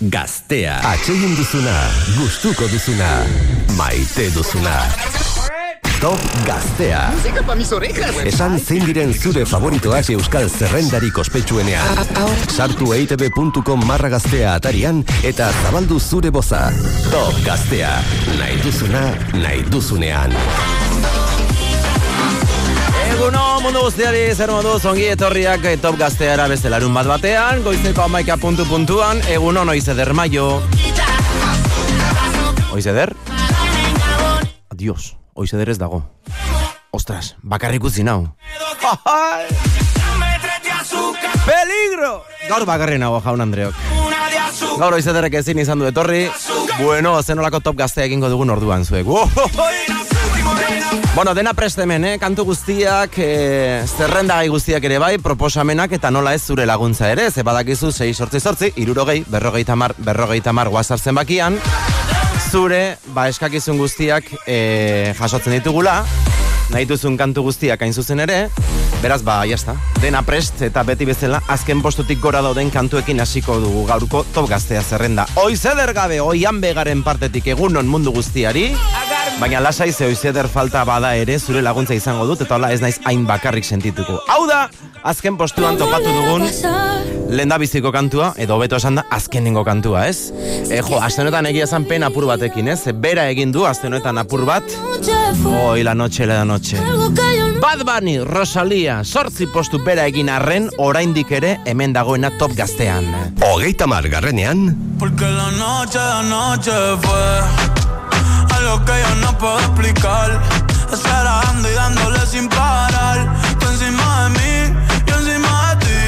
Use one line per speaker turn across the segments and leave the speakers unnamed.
Gaztea. Atxegin duzuna, gustuko duzuna, maite duzuna. Top Gaztea.
Música pa mis orejas.
Esan zein diren zure favoritoak euskal zerrendarik ospetsuenean. Sartu eitb.com marra gaztea atarian eta zabaldu zure boza. Top Gaztea. Nahi duzuna, nahi duzunean.
Eguno, mundu guztiari, zer modu, zongi etorriak eh, top gazteara beste larun bat batean, goizeko amaika puntu puntuan, eguno noiz eder maio. Oiz eder? Adios, oiz eder ez dago. Ostras, bakarrik utzi nau. Peligro! Gaur bakarri nago jaun Andreok. Gaur oiz ederrek ezin izan du etorri. Bueno, zenolako top gaztea egingo dugun orduan zuek. Bueno, dena prestemen, eh? kantu guztiak, eh, zerrendagai guztiak ere bai, proposamenak eta nola ez zure laguntza ere, ze badakizu 6 sortzi sortzi, irurogei, berrogei tamar, berrogei tamar WhatsApp zenbakian, zure, ba, eskakizun guztiak eh, jasotzen ditugula, nahi duzun kantu guztiak hain zuzen ere, beraz, ba, jazta, dena prest eta beti bezala, azken postutik gora dauden kantuekin hasiko dugu gaurko top gaztea zerrenda. Oiz eder gabe, oian begaren partetik egunon mundu guztiari, baina lasai ze oiz eder falta bada ere, zure laguntza izango dut, eta hola ez naiz hain bakarrik sentituko. Hau da, azken postuan topatu dugun, lendabiziko kantua, edo beto esan da, azkenengo kantua, ez? E, jo, azte honetan egia esan pen apur batekin, ez? Bera egin du, azte honetan apur bat, Oi, la noche, la noche. Bad Bunny, Rosalia, sortzi postu bera egin arren, oraindik ere hemen dagoena top gaztean.
Hogeita margarrenean,
Porque la noche, la noche fue algo que yo no puedo explicar. Esperando y dándole sin parar. Tú encima de mí, yo encima de ti.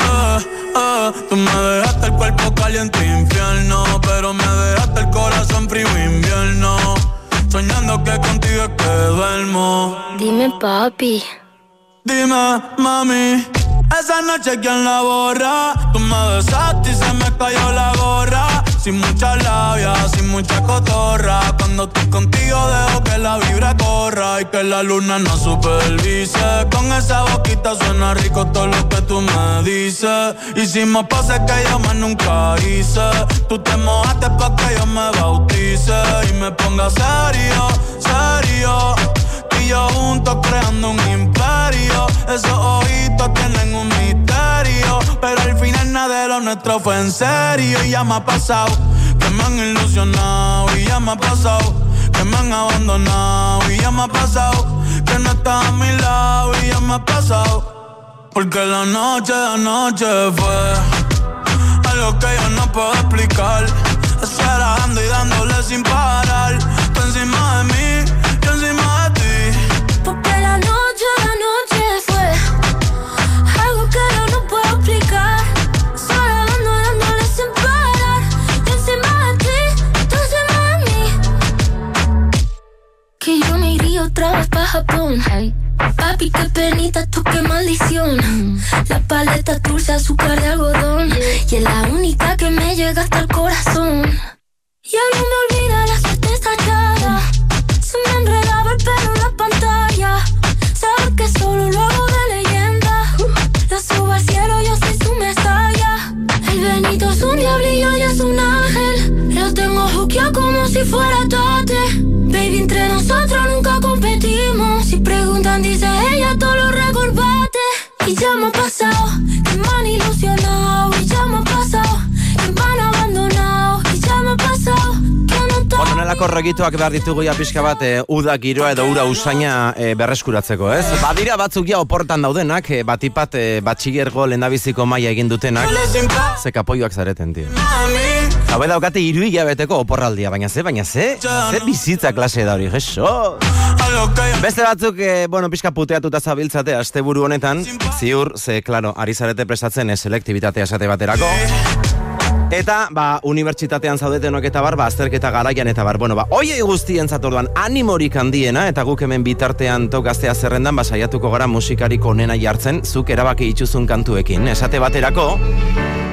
Eh, eh, tú me dejaste el cuerpo caliente infierno, pero me dejaste el corazón frío invierno. Soñando que contigo es que duermo.
Dime papi.
Dime, mami, esa noche quién la borra. Tú me besaste y se me cayó la gorra. Sin mucha labia, sin mucha cotorra. Cuando estoy contigo dejo que la vibra corra y que la luna no supervise. Con esa boquita suena rico todo lo que tú me dices. Hicimos poses que yo más nunca hice. Tú te mojaste pa' que yo me bautice y me ponga serio, serio. Tú y yo juntos creando un imperio. Esos ojitos tienen un misterio. Pero al final nada de lo nuestro fue en serio. Y ya me ha pasado que me han ilusionado. Y ya me ha pasado que me han abandonado. Y ya me ha pasado que no estás a mi lado. Y ya me ha pasado. Porque la noche, la noche fue algo que yo no puedo explicar. Esperando y dándole sin parar. Tú encima de mí,
Japón. Papi, qué penita, tú qué maldición. La paleta dulce, azúcar de algodón. Y es la única que me llega hasta el corazón. Y algo me olvida, la suerte está echada. Se me enredaba el pelo en la pantalla. Sabes que solo lo hago de leyenda. La subo al cielo, yo soy su mesaya. El Benito es un diablillo y es un ángel. Lo tengo juqueado como si fuera tate. Baby, entre nosotros nunca. Dice ella, todo lo recorbate. Y ya me ha pasado, que me han ilusionado. Y ya me ha pasado,
nelako regituak behar ditugu ja pixka bat e, uda giroa edo ura usaina e, berreskuratzeko, ez? Badira batzuk ja oportan daudenak, e, batipat e, batxigergo lendabiziko maila egin dutenak, ze kapoioak zareten, tio. Hau daukate iru hilabeteko oporraldia, baina ze, baina ze, ze bizitza klase da hori, jeso. Beste batzuk, e, bueno, pixka puteatuta zabiltzate asteburu honetan, ziur, ze, klaro, ari zarete prestatzen e, selektibitatea esate baterako. Eta, ba, unibertsitatean zaudetenok eta bar, ba, azterketa garaian eta bar. Bueno, ba, oie guztien zatorduan animorik handiena, eta guk hemen bitartean tokaztea zerrendan, ba, saiatuko gara musikarik onena jartzen, zuk erabaki itxuzun kantuekin. Esate baterako,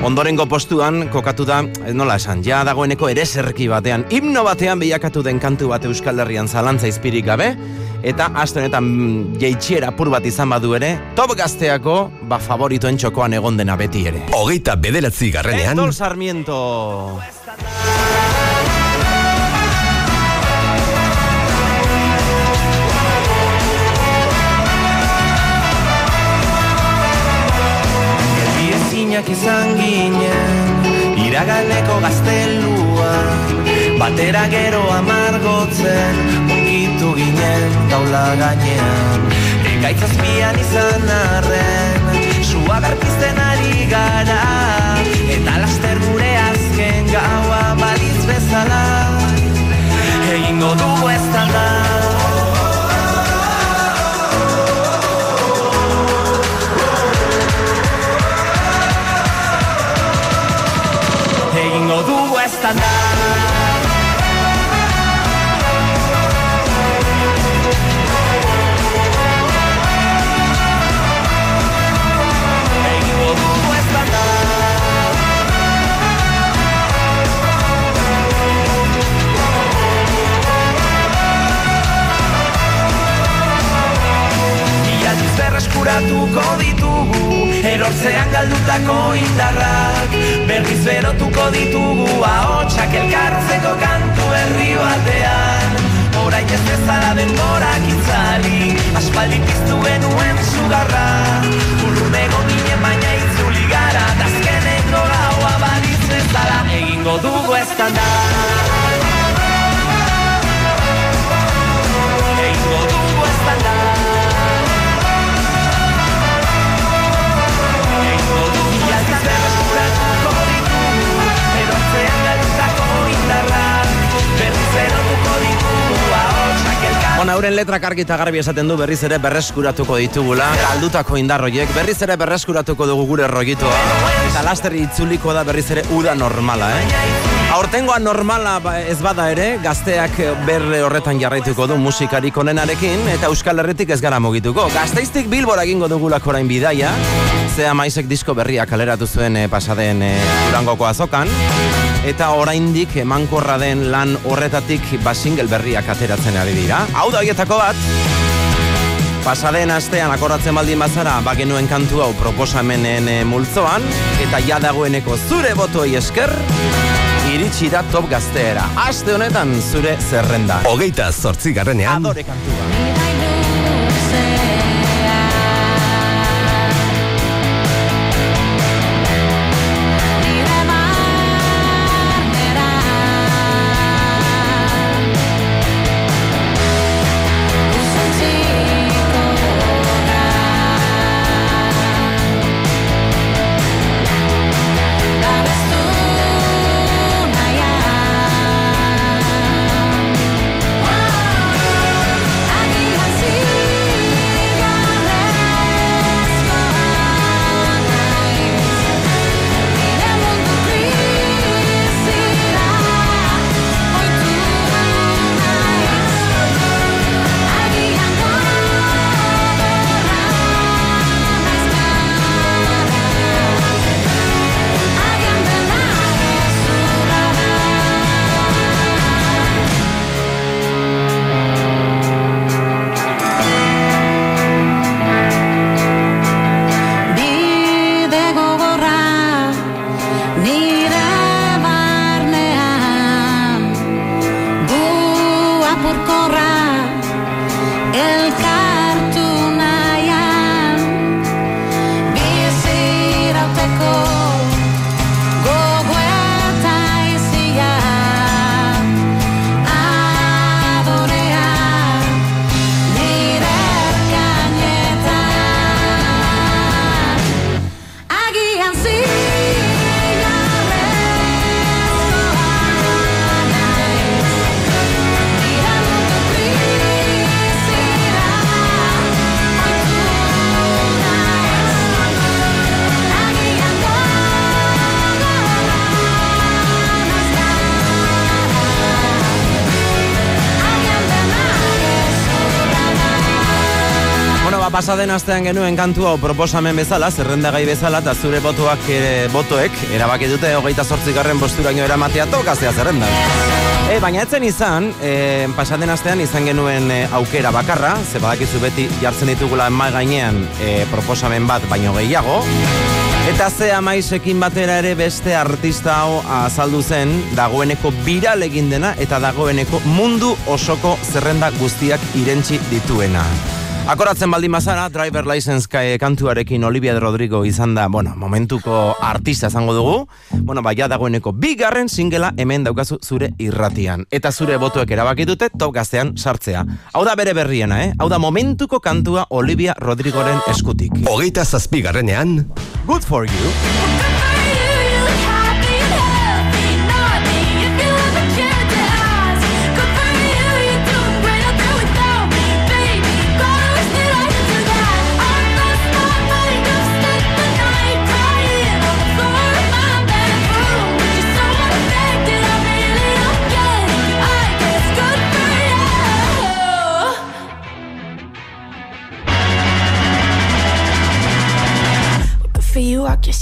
ondorengo postuan kokatu da, ez nola esan, ja dagoeneko ere batean, himno batean bilakatu den kantu bat Euskal Herrian zalantza izpirik gabe, eta aste honetan jeitxiera pur bat izan badu ere, top gazteako, ba favoritoen txokoan egon dena beti ere.
Hogeita bederatzi garrenean...
Héctor Sarmiento!
Ezinak izan ginen Iraganeko gaztelua Batera gero amargotzen Ungitu ginen taula gainean. Ekaitzazpian izan arren Sua berpizten ari gara. Eta laster gure azken gaua baliz bezala. Egingo dugu ez da Egingo dugu ez berreskuratuko ditugu Erortzean galdutako indarrak Berriz berotuko ditugu Ahotsak elkartzeko kantu herri batean. Orain ez bezala denborak itzali Aspaldi piztu genuen sugarra. Urrun egon ginen baina itzuli gara Tazkeneko gaua badiz bezala. Egingo dugu ez da Egingo dugu ez da
Ona, euren letrak argi eta garbi esaten du berriz ere berreskuratuko ditugula, galdutako indarroiek, berriz ere berreskuratuko dugu gure rogitoa, eta laster itzuliko da berriz ere uda normala, eh? Aurtengoa normala ba- ez bada ere, gazteak berre horretan jarraituko du musikarik onenarekin, eta Euskal Herritik ez gara mugituko. Gazteiztik bilbora egingo dugulako orain bidaia, zea maizek disko berria kaleratu zuen eh, pasaden eh, Durangoko azokan, eta oraindik emankorra den lan horretatik ba single berriak ateratzen ari dira. Hau da horietako bat, pasaden astean akordatzen baldin bazara, ba genuen kantu hau proposamenen eh, multzoan, eta ja dagoeneko zure botoi esker, iritsi da top gazteera. Aste honetan zure zerrenda.
Hogeita zortzi garrenean...
Adore kantua. Pasaden astean genuen kantu hau proposamen bezala, zerrendagai bezala, eta zure botuak, e, botoek, erabaki dute hogeita sortzigarren bosturaino eramatea tokazea zerrendan. E, baina etzen izan, e, pasaden astean izan genuen e, aukera bakarra, ze badakizu beti jartzen ditugula ema gainean e, proposamen bat baino gehiago, Eta ze amaisekin batera ere beste artista hau azaldu zen dagoeneko viral egin dena eta dagoeneko mundu osoko zerrenda guztiak irentzi dituena. Akoratzen baldin bazara, driver license kai kantuarekin Olivia Rodrigo izan da, bueno, momentuko artista izango dugu. Bueno, baia dagoeneko bigarren singela hemen daukazu zure irratian. Eta zure botuek erabaki dute top gaztean sartzea. Hau da bere berriena, eh? Hau da momentuko kantua Olivia Rodrigoren eskutik.
Hogeita zazpigarrenean,
Good for you.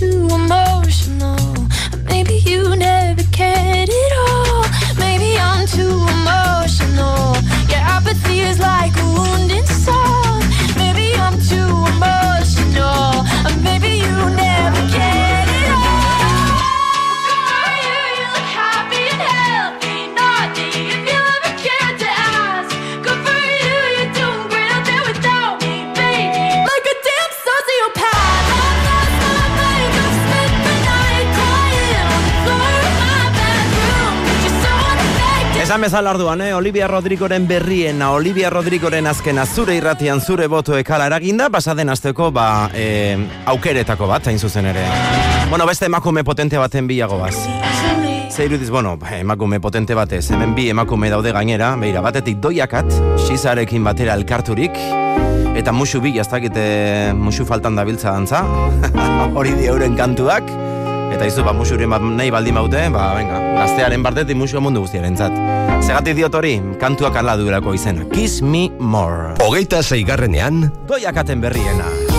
Maybe I'm
Esan bezala orduan, eh? Olivia Rodrigoren berriena, Olivia Rodrigoren azkena zure irratian zure botoek hala eraginda, basaden azteko, ba, eh, aukeretako bat, hain zuzen ere. Bueno, beste emakume potente baten bilago baz. Ze irudiz, bueno, ba, emakume potente batez, hemen bi emakume daude gainera, beira, batetik doiakat, xizarekin batera elkarturik, eta musu bi, jaztakite musu faltan dabiltza dantza, hori di euren kantuak, eta izu, ba, musuren bat nahi baldin baute, ba, venga, gaztearen partetik musu mundu guztiaren zat. Segatik diot hori, kantuak ala duelako izena. Kiss me more.
hogeita zeigarrenean,
Doiakaten berriena.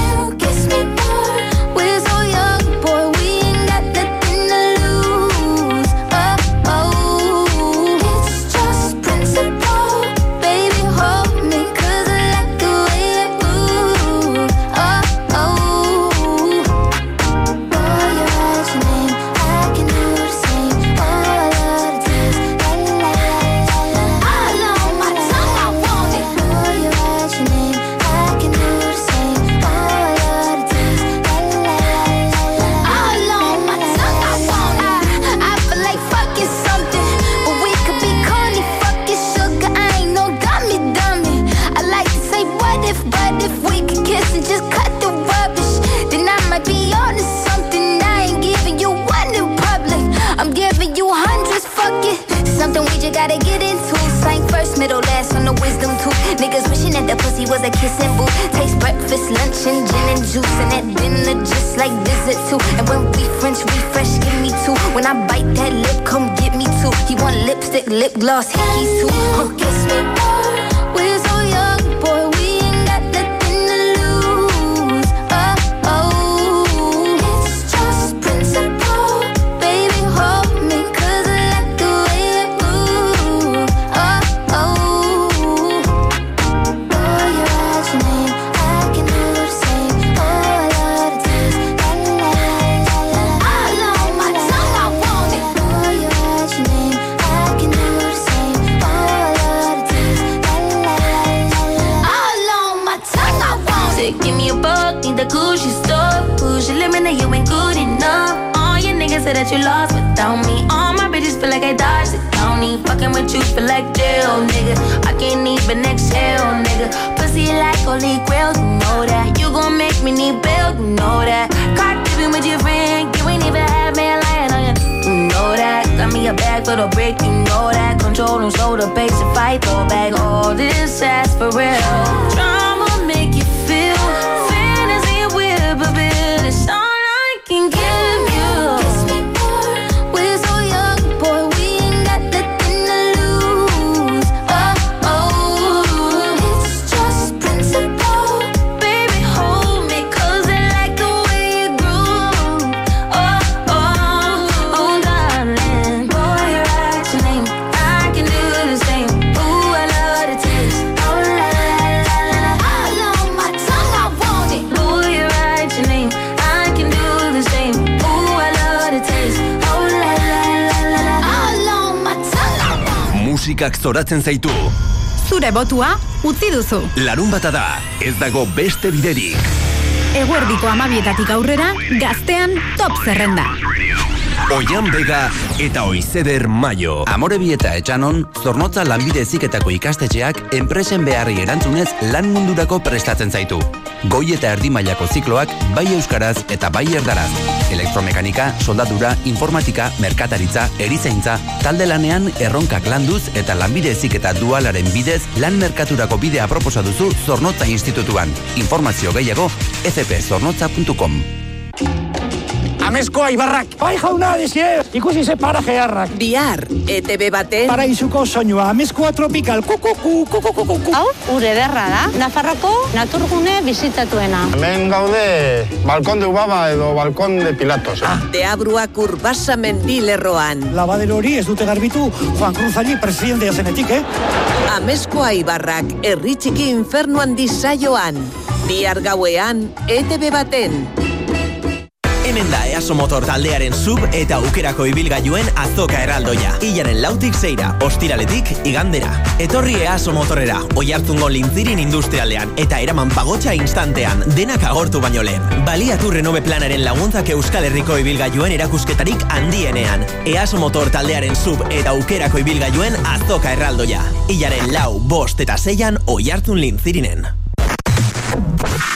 Pussy was a kissing booth. Taste breakfast, lunch, and gin and juice. And at dinner, just like dessert too. And when we French refresh, give me two. When I bite that lip, come get me two. He want lipstick, lip gloss, hickeys too. Huh. Kiss me.
That you ain't good enough. All your niggas say that you lost without me. All my bitches feel like I dodged the county. Fucking with you feel like jail, nigga. I can't even exhale, nigga. Pussy like holy grail, you know that. You gon' make me need bail, you know that. Caught dipping with your friend, you ain't even have me lying on you. You know that. Got me a bag for the brick, you know that. Control the pace and fight, throw back all this ass for real. Drama
Musikak zoratzen zaitu.
Zure botua utzi duzu.
Larun bata da, ez dago beste biderik.
Eguerdiko amabietatik aurrera, gaztean top zerrenda.
Oian Bega eta Oizeder Mayo.
Amorebi eta etxanon, zornotza lanbide eziketako ikastetxeak enpresen beharri erantzunez lan mundurako prestatzen zaitu. Goi eta erdi mailako zikloak bai euskaraz eta bai erdaraz. Elektromekanika, soldadura, informatika, merkataritza, erizaintza, talde lanean erronkak landuz eta lanbide eziketa dualaren bidez lan merkaturako bidea proposa duzu Zornotza Institutuan. Informazio gehiago fpzornotza.com.
Amezkoa ibarrak. Bai jauna, desie, ikusi ze paraje harrak.
Bihar, ETB baten...
Paraizuko soinua, amezkoa tropical, kukuku, kukukuku.
Hau, ure derra da. Nafarroko naturgune bizitatuena.
Hemen gaude balkon de Ubaba edo balkon de Pilatos. Eh?
Deabruak urbasa mendilerroan.
Labadero hori ez dute garbitu Juan Cruz Ali presidentea zenetik, eh?
Amezkoa ibarrak, herri txiki infernuan disaioan. Bihar gauean, ETB baten.
Hemen da EASO Motor taldearen sub eta aukerako ibilgailuen azoka erraldoia. Ilaren lautik zeira, ostiraletik igandera. Etorri EASO Motorera, oi hartzungo lintzirin industrialean eta eraman pagotxa instantean, denak agortu baino lehen. Baliatu renove planaren laguntzak Euskal Herriko ibilgailuen erakusketarik handienean. EASO Motor taldearen sub eta aukerako ibilgailuen azoka erraldoia. Ilaren lau, bost eta zeian oi hartzun lintzirinen.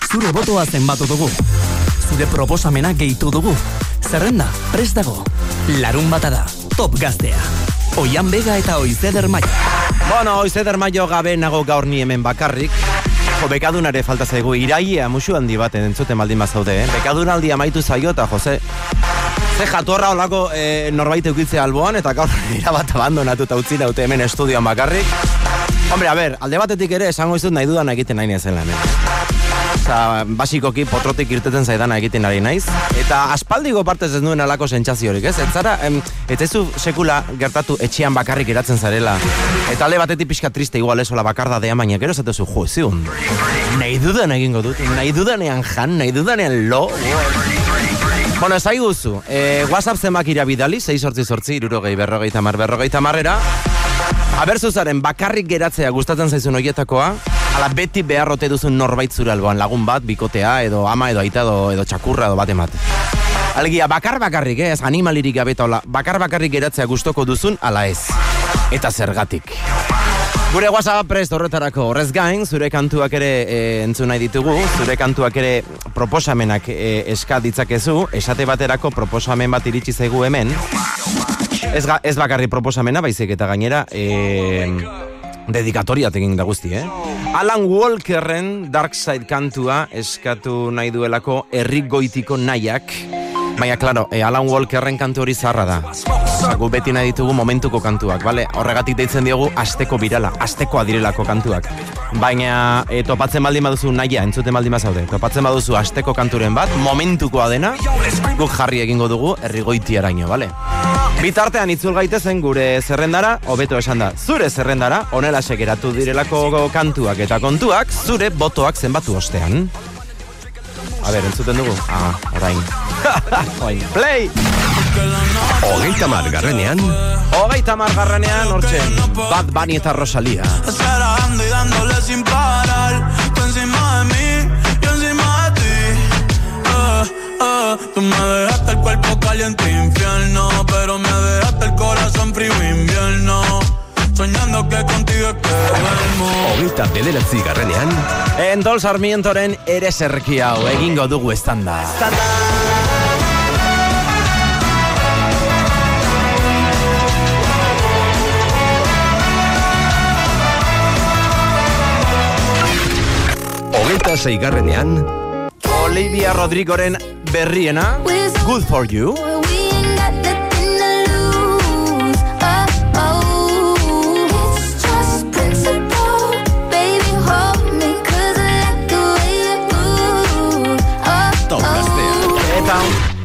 Zure botoa zenbatu dugu. Zure proposamena gehitu dugu. Zerrenda, prest dago. Larun bata da, top gaztea. Oian bega eta oizeder maia.
Bueno, oizeder maio gabe nago gaur ni hemen bakarrik. Jo, bekadunare falta zaigu iraia musu handi baten entzuten baldin bazaude, eh? Bekadunaldi amaitu zaio eta Jose... Ze jatorra olako eh, norbait eukitzea alboan eta gaur irabat abandonatu eta utzi daute hemen estudioan bakarrik. Hombre, a ber, alde batetik ere esango izut nahi dudan egiten nahi nezen hemen. Osa, basikoki potrotik irteten zaidana egiten ari naiz. Eta aspaldiko partez ez nuen alako sentsaziorik, ez? Ez zara, ez ezu sekula gertatu etxean bakarrik iratzen zarela. Eta alde batetik pixka triste igual esola bakardadea, baina gero zatezu, jo, ziun. Nahi dudan egingo dut, nahi dudanean jan, nahi dudanean lo. Bueno, ez guzu, e, WhatsApp zenbak irabidali, 6 sortzi sortzi, irurogei, berrogei tamar, berrogei tamarrera. Aberzuzaren bakarrik geratzea gustatzen zaizun horietakoa, ala beti beharrote duzun norbait zure alboan lagun bat, bikotea, edo ama, edo aita, edo, edo txakurra, edo bat emate. Alegia, bakar bakarrik, eh, ez animalirik gabe eta bakar bakarrik geratzea gustoko duzun, ala ez. Eta zergatik. Gure WhatsApp prest horretarako horrez gain, zure kantuak ere e, entzun nahi ditugu, zure kantuak ere proposamenak e, eska ditzakezu, esate baterako proposamen bat iritsi zaigu hemen. Ez, ga, ez bakarri proposamena, baizik eta gainera, e, dedikatoria egin da guzti, eh? Alan Walkerren Dark Side kantua eskatu nahi duelako herri goitiko nahiak. Baina, klaro, e, Alan Walkerren kantu hori zarra da. Gu beti nahi ditugu momentuko kantuak, bale? Horregatik deitzen diogu asteko birala, astekoa direlako kantuak. Baina, e, topatzen baldin baduzu nahia, entzuten baldin bazaude. Topatzen baduzu asteko kanturen bat, momentukoa dena, guk jarri egingo dugu herrigoitiaraino, bale? Bitartean itzul gaitezen gure zerrendara, hobeto esan da, zure zerrendara, onela segeratu direlako kantuak eta kontuak, zure botoak zenbatu ostean. A ver, entzuten dugu? Ah, orain. orain. Play!
Hogeita margarrenean.
Hogeita margarrenean, hortxe. Bad Bunny eta Rosalía.
Zarando y dándole sin parar. Tú encima de mí, yo encima de ti. Eh, eh, tú me dejaste el cuerpo caliente infierno. Pero me dejaste el corazón frío invierno Soñando que contigo es que duermo.
Hogeita bederatzi garrenean,
Entol Sarmientoren ere zerki hau egingo dugu estanda.
hogeita sei garrenean,
Olivia Rodrigoren berriena, Good For You.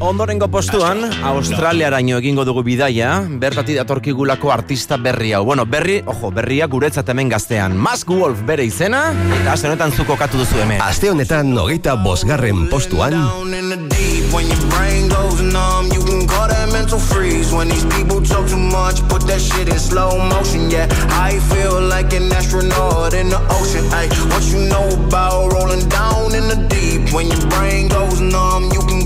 Ondorengo postuan, Australiaraino egingo dugu bidaia, bertati datorkigulako artista berri hau. Bueno, berri, ojo, berria guretzat hemen gaztean. Mask Wolf bere izena, eta aste honetan zu kokatu duzu hemen.
aste honetan hogeita bosgarren postuan,
Down in the deep, when your brain goes numb, you can call that mental freeze. When these people talk too much, put that shit in slow motion. Yeah, I feel like an astronaut in the ocean. Ay, what you know about rolling down in the deep? When your brain goes numb, you can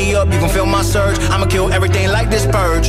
up, you can feel my surge. I'ma kill everything like this purge.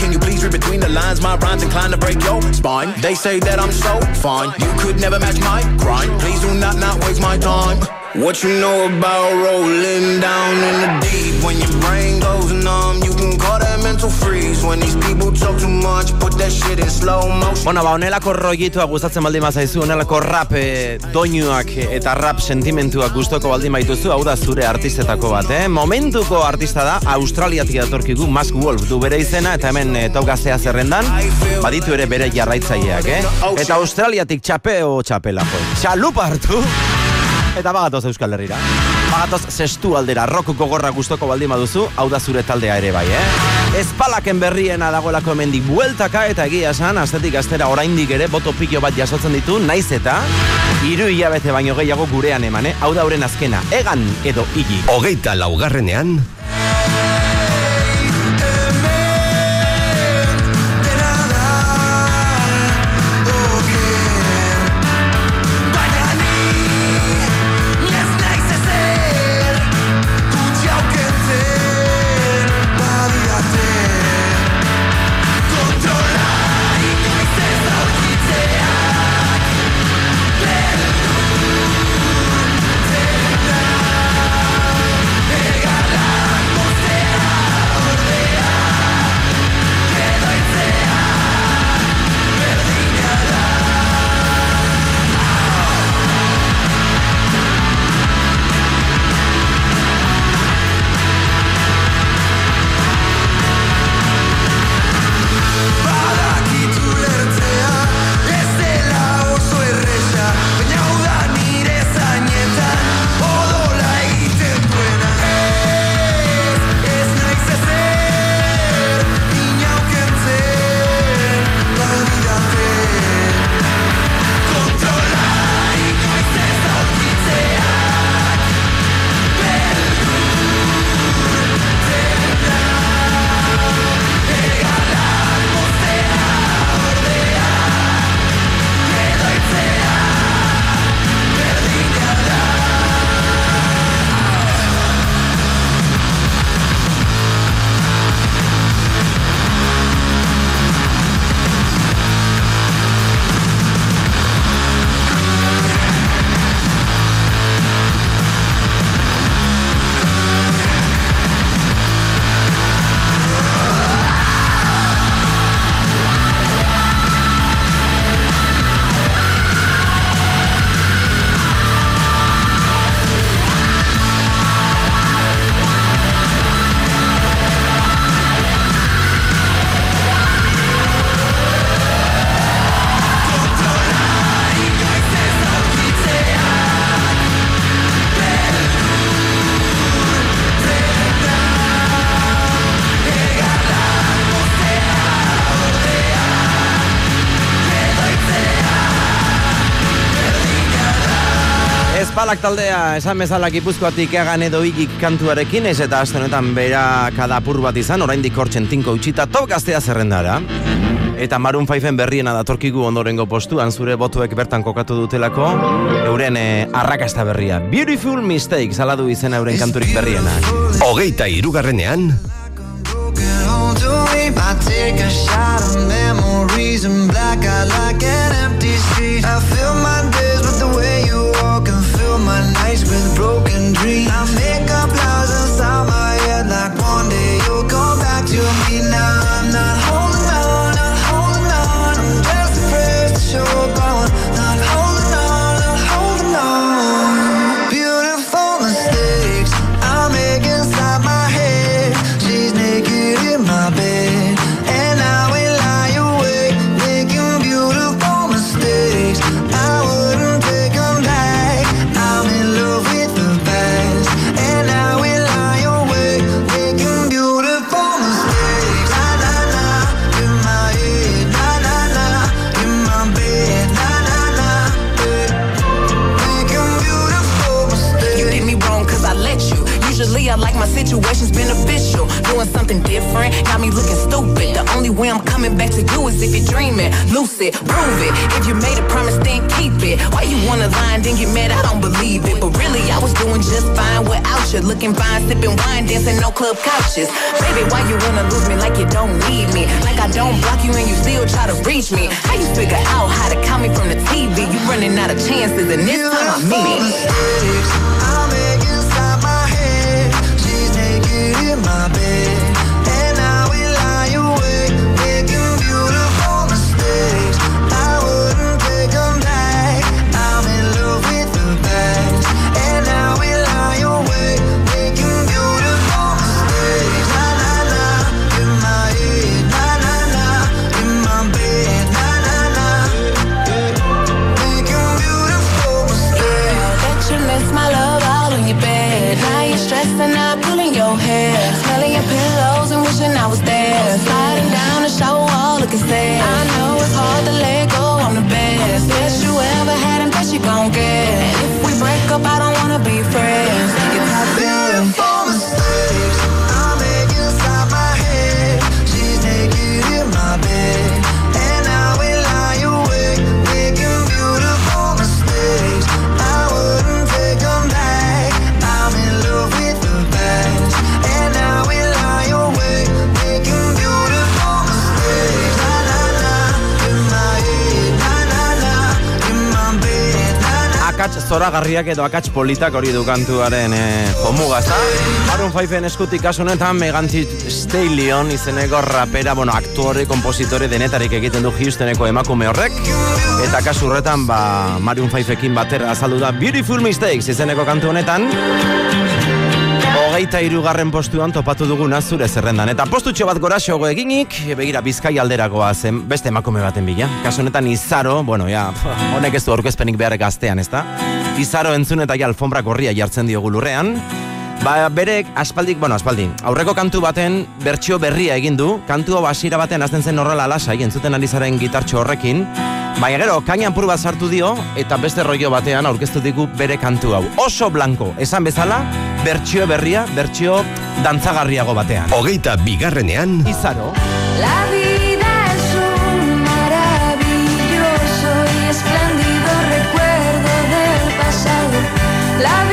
Can you please read between the lines? My rhymes inclined to break your spine. They say that I'm so fine, you could never match my grind. Please do not not waste my time. What you know about rolling down in the deep? When your brain goes numb, you can call that mental freeze. When these people talk too much, put that shit in slow motion.
Bueno, ba, onelako rollitua gustatzen baldin bazaizu, onelako rap e, doinuak eta rap sentimentuak gustoko baldin baituzu, hau da zure artistetako bat, eh? Momentuko artista da, Australiatik datorkigu Mask Wolf du bere izena, eta hemen e, tau gaztea zerrendan, baditu ere bere jarraitzaileak, eh? Eta Australiatik txape o txapela, jo. Txalupa hartu, eta bagatoz Euskal Herrira. Bagatoz zestu aldera, rock gogorra gustoko baldin baduzu, hau da zure taldea ere bai, eh? Espalaken berriena dagoelako hemendik bueltaka eta egia esan, astetik astera oraindik ere boto pilo bat jasotzen ditu, naiz eta hiru hilabete baino gehiago gurean eman, eh? Hau da horren azkena, egan edo higi.
hogeita laugarrenean,
balak taldea, esan bezala gipuzkoatik egan edo higik kantuarekin, ez eta aste honetan bera kadapur bat izan, oraindik hortzen tinko utxita, top gaztea zerrendara. Eta Maroon 5en berriena datorkigu ondorengo postuan zure botuek bertan kokatu dutelako, euren eh, arrakasta berria. Beautiful Mistakes, aladu izen euren kanturik berriena.
Hogeita irugarrenean,
I take a shot of memories and black out like an empty street I fill my
Lucid, prove it. If you made a promise, then keep it. Why you wanna lie and then get mad? I don't believe it. But really, I was doing just fine without you. Looking fine, sipping wine, dancing no club couches. Baby, why you wanna lose me like you don't need me? Like I don't block you and you still try to reach me. How you figure out how to call me from the TV? You running out of chances, and this time I mean it.
I make inside my head. She's naked in my bed,
zoragarriak edo akats politak hori du kantuaren eh, jomuga, ezta? Maroon 5en eskutik kasu honetan Megan Stallion izeneko rapera, bueno, aktore, kompositore denetarik egiten du Houstoneko emakume horrek. Eta kasu horretan, ba, Maroon 5ekin batera azaldu da Beautiful Mistakes izeneko kantu honetan. Hogeita irugarren postuan topatu duguna zure zerrendan. Eta postutxo bat gora xogo eginik, begira bizkai alderakoa zen beste emakume baten bila. Kasu honetan Izaro, bueno, ja, honek ez du aurkezpenik behar gaztean, ezta? Izaro entzun eta ja alfombra gorria jartzen diogu lurrean. Ba, berek aspaldik, bueno, aspaldi, aurreko kantu baten bertsio berria egin du, kantu hau hasiera baten azten zen horrela lasai, entzuten ari zaren gitartxo horrekin, baina gero, kainan pur bat sartu dio, eta beste rollo batean aurkeztu digu bere kantu hau. Oso blanko, esan bezala, bertsio berria, bertsio dantzagarriago batean.
Hogeita bigarrenean,
Izaro.
La La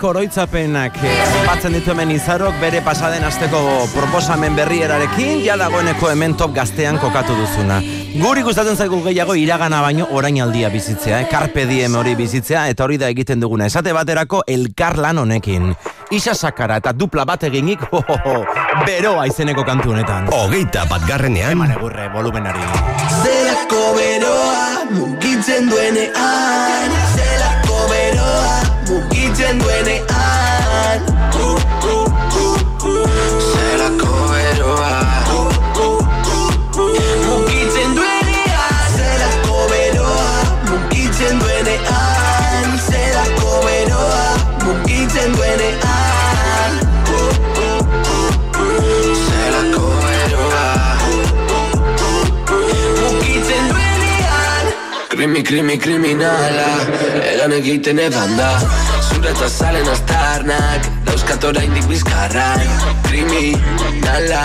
Iraganeko oroitzapenak eh, batzen ditu hemen izarok bere pasaden asteko proposamen berrierarekin, ja dagoeneko hemen top gaztean kokatu duzuna. Guri gustatzen zaigu gehiago iragana baino orainaldia bizitzea, eh? carpe diem hori bizitzea, eta hori da egiten duguna. Esate baterako elkarlan honekin. Isa sakara eta dupla bat eginik, ho, ho, ho, beroa izeneko kantu honetan.
Hogeita bat garrenean.
Eman egurre, volumenari.
Zelako beroa mugitzen duenean mugitzen duenean Krimi, krimi, kriminala Egan egiten edan da. Zure eta zalen aztarnak Dauzkat oraindik bizkarrak Kriminala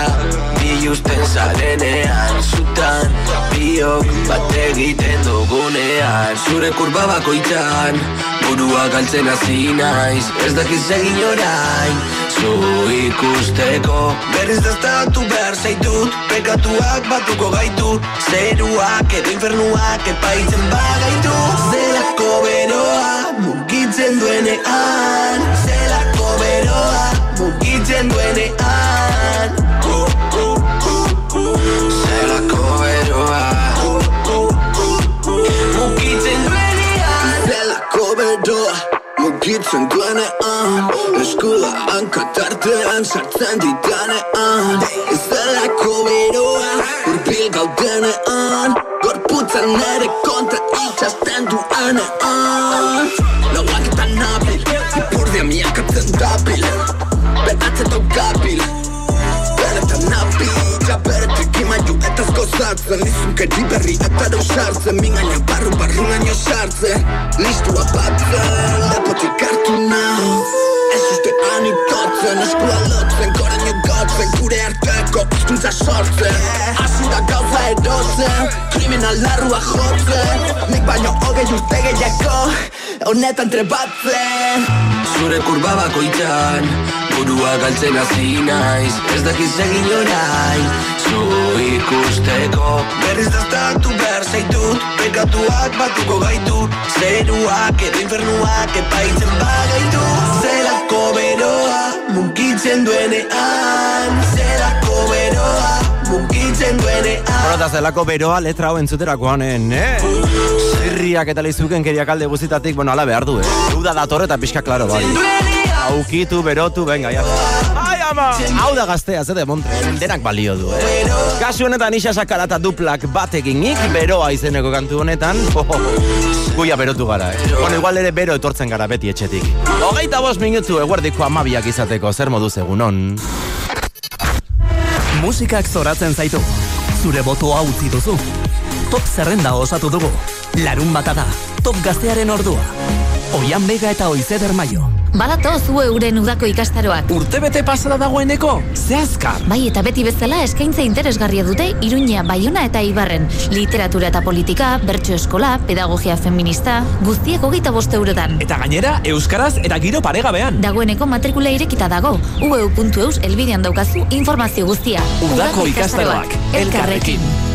Bi usten zarenean Zutan biok bat egiten dugunean. Zure kurba bakoitzan Burua galtzen hasi naiz. Ez dakiz egin orain Zu ikusteko Berriz daztatu behar zaitut. Pekatuak batuko gaitu. Zeruak edo infernuak Epaitzen bagaitu. Zelako beroa Mugitzen duenean. Zelako beroa Mugitzen duenean Eskula hankatartean Sartzen ditanean Ez delako beroa Urbil gaudenean. Gorputzan ere kontra Itxasten duenean Lauak eta nabil Ipurdia miakatzen dabil. Beratzen daukabil Beretan nabil. Ja beretik imaiu etaz gozatzen. Lizunkeri berri eta deusartzen. Mingaina barru barrunaino sartzen. Listua batzen Lepotik hartu nau Ez uste anitotzen Eskua lotzen, goraino gotzen Gure arteko izkuntza sortzen. Hasi da gauza erotzen Kriminal larrua jotzen. Nik baino hogei urte gehiago Honetan trebatzen. Zure kurba bakoitzan Burua galtzen hasi naiz Ez dakiz egin orain Zu ikusteko Berriz daztatu behar zaitut Pekatuak batuko gaitu Zeruak edo infernuak Epaitzen bagaitu Zelako beroa Mugitzen duenean Zelako beroa Mugitzen duenean
Horretaz delako beroa letra hau entzuterakoan, eh? Zirriak eta lizuken keriak alde guztitatik, bueno, ala behar du, eh? Uda dator eta pixka klaro, bai. Aukitu, berotu, venga, ya. Ai, ama! Hau da gaztea, zede montre, denak balio du, eh? Kasu honetan isa sakarata duplak bat eginik, beroa izeneko kantu honetan, oh, guia berotu gara, eh? Bueno, igual ere bero etortzen gara beti etxetik. Hogeita bost minutu eguerdiko amabiak izateko, zer moduz egunon?
Musikak zoratzen zaitu. Zure botoa utzi duzu. Top zerrenda osatu dugu. Larun bata. Top gaztearen ordua. Oian Bega eta Oizeder Maio.
Badatoz ue uren udako ikastaroak.
Urtebete pasada dagoeneko, zehazkar.
Bai, eta beti bezala eskaintza interesgarria dute Iruña, Baiona eta Ibarren. Literatura eta politika, bertso eskola, pedagogia feminista, guztiek hogeita boste eurotan.
Eta gainera, euskaraz eta giro paregabean.
Dagoeneko matrikula irekita dago. ueu.eus elbidean daukazu informazio guztia.
Udako ikastaroak, elkarrekin.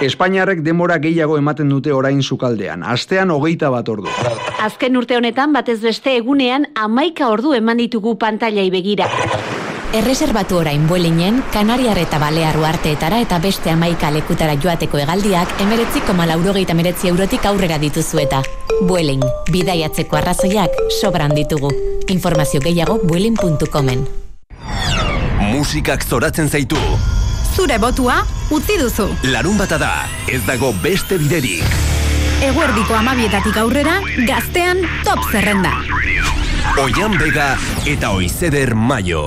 Espainiarrek denbora gehiago ematen dute orain sukaldean. Astean hogeita bat ordu.
Azken urte honetan batez beste egunean amaika ordu eman ditugu pantailai begira.
Erreserbatu orain buelinen, Kanariar eta Balear uarteetara eta beste amaika lekutara joateko hegaldiak emeretziko malaurogeita meretzi eurotik aurrera dituzu eta. Buelin, bidaiatzeko arrazoiak sobran ditugu. Informazio gehiago buelin.comen.
Musikak zoratzen zaitu.
Zure botua utzi duzu.
Larun bata da, ez dago beste biderik.
Eguerdiko amabietatik aurrera, gaztean top zerrenda.
Oian bega eta oizeder maio.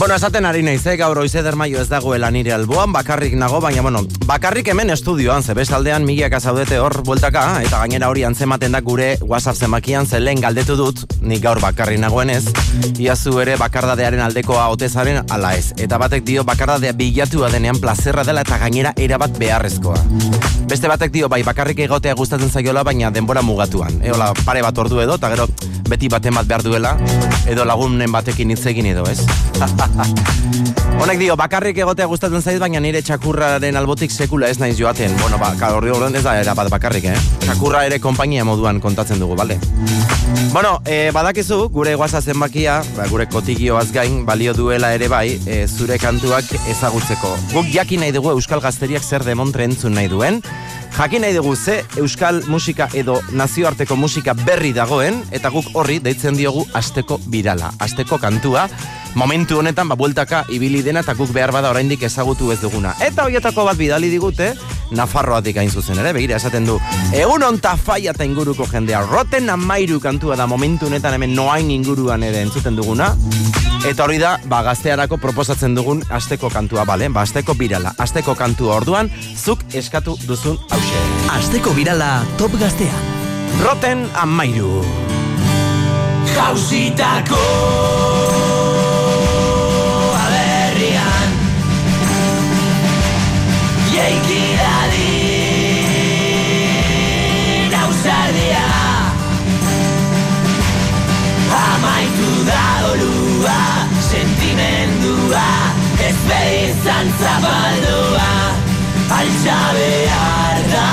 Bueno, esaten ari naiz, eh, gaur oizeder maio ez dagoela nire alboan, bakarrik nago, baina, bueno, bakarrik hemen estudioan, ze bestaldean milaka zaudete hor bueltaka, eta gainera hori antzematen da gure WhatsApp zenbakian, ze lehen galdetu dut, nik gaur bakarrik nagoenez, iazu ere bakardadearen aldekoa otezaren ala ez. Eta batek dio bakardadea bilatua denean plazerra dela eta gainera erabat beharrezkoa. Beste batek dio, bai, bakarrik egotea gustatzen zaiola, baina denbora mugatuan. E, hola, pare bat ordu edo, eta gero beti baten bat behar duela, edo lagunen batekin hitz egin edo, ez? Honek dio, bakarrik egotea gustatzen zait, baina nire txakurraren albotik sekula ez naiz joaten. Bueno, ba, horri horren ez da era bat bakarrik, eh? Txakurra ere konpainia moduan kontatzen dugu, bale? Bueno, e, badakizu, gure guaza zenbakia, ba, gure kotigioaz gain, balio duela ere bai, e, zure kantuak ezagutzeko. Guk jakin nahi dugu Euskal Gazteriak zer demontre entzun nahi duen, Jakin nahi dugu ze euskal musika edo nazioarteko musika berri dagoen eta guk horri deitzen diogu asteko birala, asteko kantua. Momentu honetan ba bueltaka ibili dena eta guk behar bada oraindik ezagutu ez duguna. Eta hoietako bat bidali digute Nafarroatik hain zuzen ere, begira esaten du. Egun onta faia eta inguruko jendea. Roten amairu kantua da momentu honetan hemen noain inguruan ere entzuten duguna. Eta hori da, ba, gaztearako proposatzen dugun asteko kantua, bale? Ba, asteko birala. Asteko kantua orduan, zuk eskatu duzun hause.
Asteko birala top gaztea.
Roten amairu.
Jauzitako Ez behizan zabaldua Altxa behar da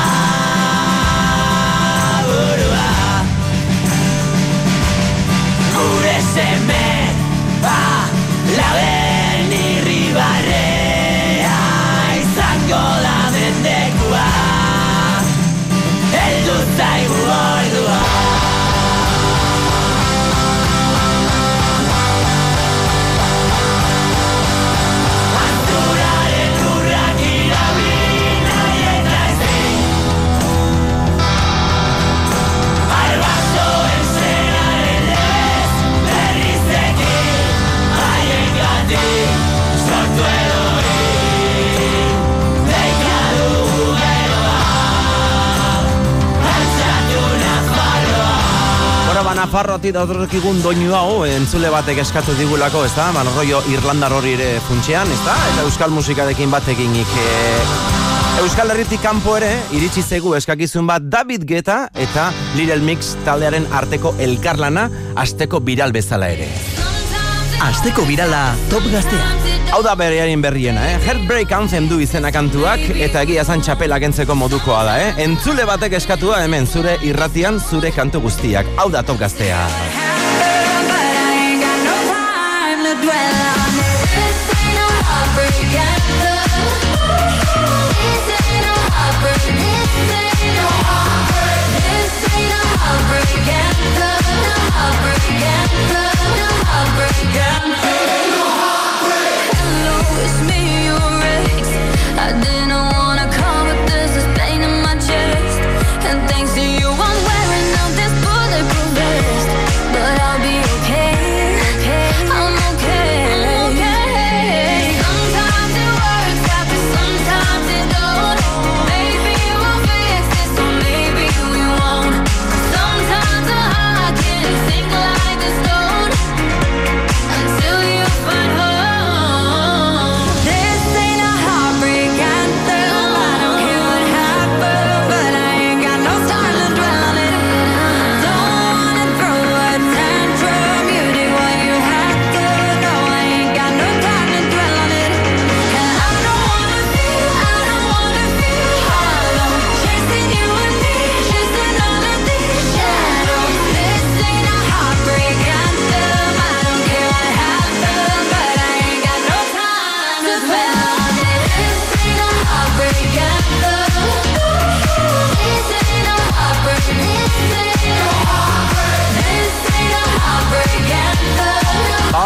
burua. Gure
Bueno, ba, Nafarroati datorrekigun doinu hau, entzule batek eskatu digulako, ez da? Ba, rollo Irlandar hori ere funtxean, ez da? Eta euskal musikarekin batekinik. E, Euskal Herritik kanpo ere, iritsi zegu eskakizun bat David Geta eta Little Mix taldearen arteko elkarlana asteko viral bezala ere.
Asteko birala top gaztea.
Hau da berearen berriena, eh? Heartbreak Anthem du izena kantuak eta egia zan txapela kentzeko modukoa da, eh? Entzule batek eskatua hemen zure irratian zure kantu guztiak. Hau da top gaztea.
I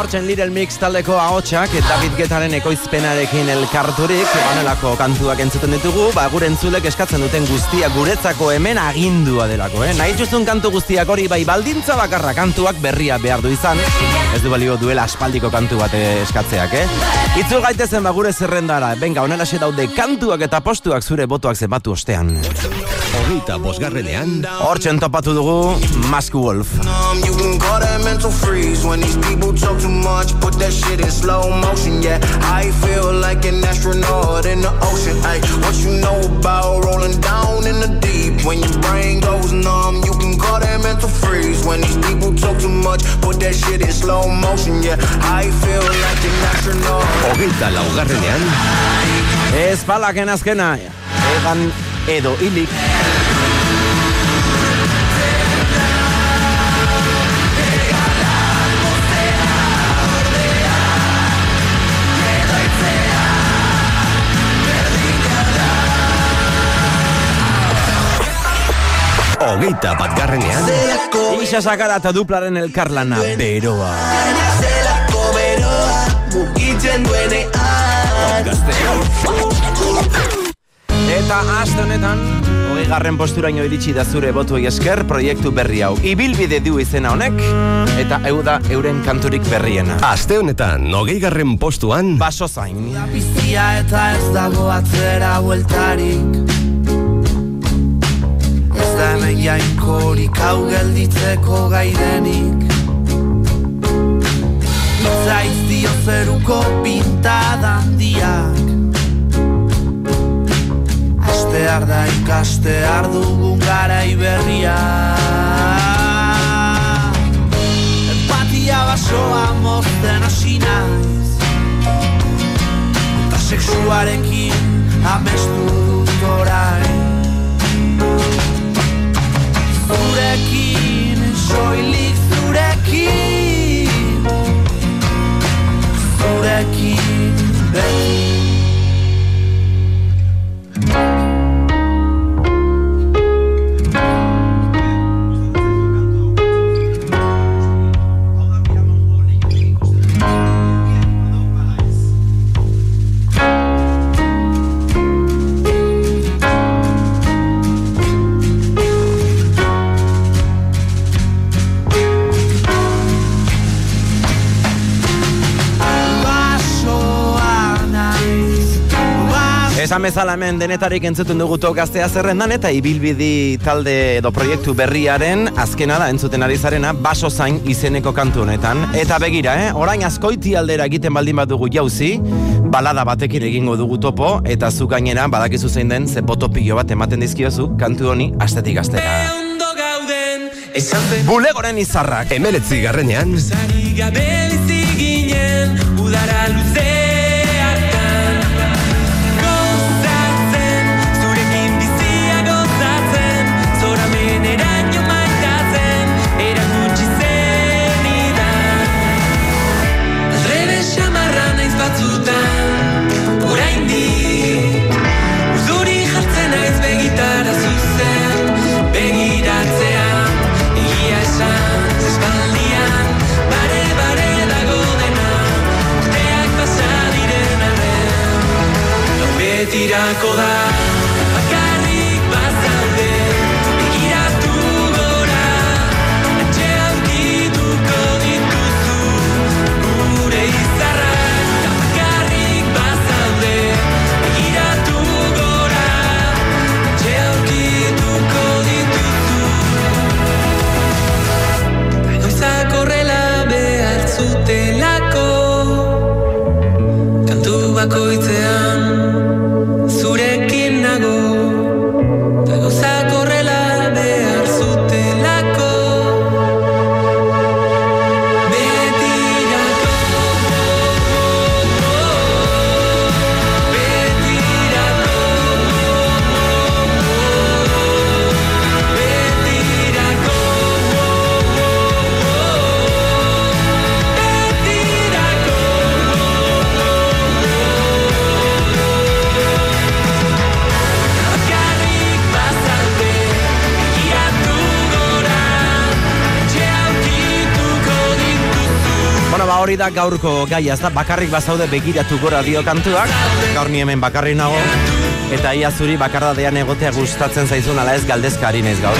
Ten Little Mix taldeko ahotsak eta David Getaren ekoizpenarekin elkarturik honelako kantuak entzuten ditugu, ba gure entzulek eskatzen duten guztia guretzako hemen agindua delako, eh? Nahi txuzun kantu guztiak hori bai baldintza bakarra kantuak berria behar du izan, ez du balio duela aspaldiko kantu bat eskatzeak, eh? Itzul gaitezen ba gure zerrendara, benga, honela daude kantuak eta postuak zure botuak zenbatu ostean.
Hogeita bosgarrenean
Hortzen topatu dugu Mask Wolf
Too much. Put that shit in slow motion, yeah. I feel like an astronaut in the ocean. Ay, what you know about rolling down in the deep? When your brain goes numb, you can call that mental freeze. When these people talk too much, put that shit in slow motion, yeah. I feel like an astronaut.
Hogeita laugarrenean
Ez balaken azkena Egan edo hilik
Hogeita batgarrenean
Isa sakara eta duplaren elkarlana. Beroa.
Zelako beroa, mugitzen duenean.
Eta aste honetan Hogei garren posturaino iritsi da zure botuei esker proiektu berri hau. Ibilbide du izena honek Eta eu da euren kanturik berriena.
Aste honetan, hogei garren postuan
Baso zain
Bizia eta ez dago atzera bueltarik hemen jainkorik hau gelditzeko gaidenik Itzaitz dio zeruko pintada handiak Astear da ikastear dugun garai berria. Empatia basoa mozten hasi naiz. Eta sexuarekin amestu dut orain soilik zurekin Zurekin, beti
Esan bezala hemen denetarik entzuten dugu tok gaztea zerrendan eta ibilbidi talde edo proiektu berriaren azkena da entzuten ari zarena baso zain izeneko kantu honetan. Eta begira, eh? orain askoiti aldera egiten baldin badugu jauzi, balada batekin egingo dugu topo, eta zu gainera badakizu zein den ze boto pilo bat ematen dizkiozu kantu honi astetik gaztera. Bulegoren izarrak.
Emeletzi garrenean
Zari gabe bizi ginen Udara luze betirako da
da gaurko gaia, ez da bakarrik bazaude begiratu gora dio kantuak, gaur ni hemen bakarrik nago, eta ia zuri bakardadean egotea gustatzen zaizun ala ez galdezka ari naiz gaur.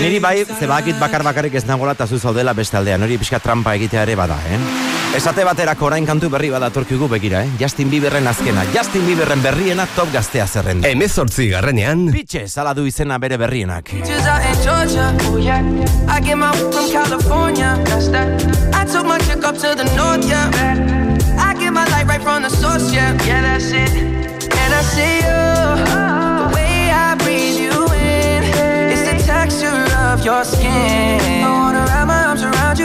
Niri bai, ze badakit bakar bakarrik ez nagola eta zu zaudela beste aldean, hori pixka trampa egitea ere bada, eh? Esate baterako orain kantu berri bada torkigu begira, eh? Justin Bieberren azkena, Justin Bieberren berriena top gaztea zerrenda.
Emezortzi garrenean,
Pitxe, zala du izena bere berrienak.
Texture of your skin.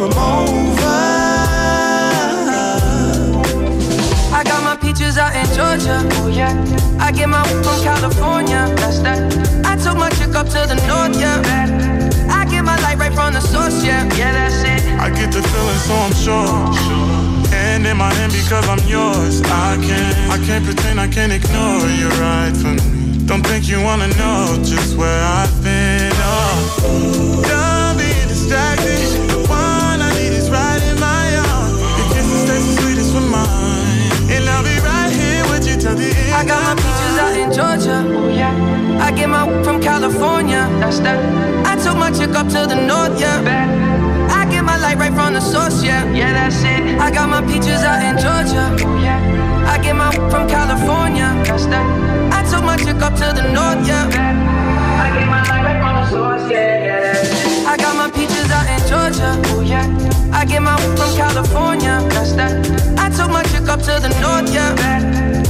Her baggage for a.
I got my peaches out in Georgia. Oh yeah. I get my weed from California. That's that. I took my chick up to the north. Yeah. I get my light right from the source. Yeah, yeah, that's it.
I get the feeling, so I'm sure. Hand in my hand because I'm yours. I can't, I can't pretend I can't ignore you right from me. Don't think you wanna know just where I've been. Oh, I
got my peaches out in Georgia. Oh yeah. I get my from California. That's that. I took my chick up to the north. Yeah. I get my light right from the source. Yeah, yeah, that's it. I got my peaches out in Georgia. Oh yeah. I get my from California. That's that. I took my chick up to the north. Yeah. I get my light right from the source. Yeah, yeah, that's it. I got my peaches out in Georgia. Oh yeah. I get my from California. That's that. I took my chick up to the north. Yeah. Get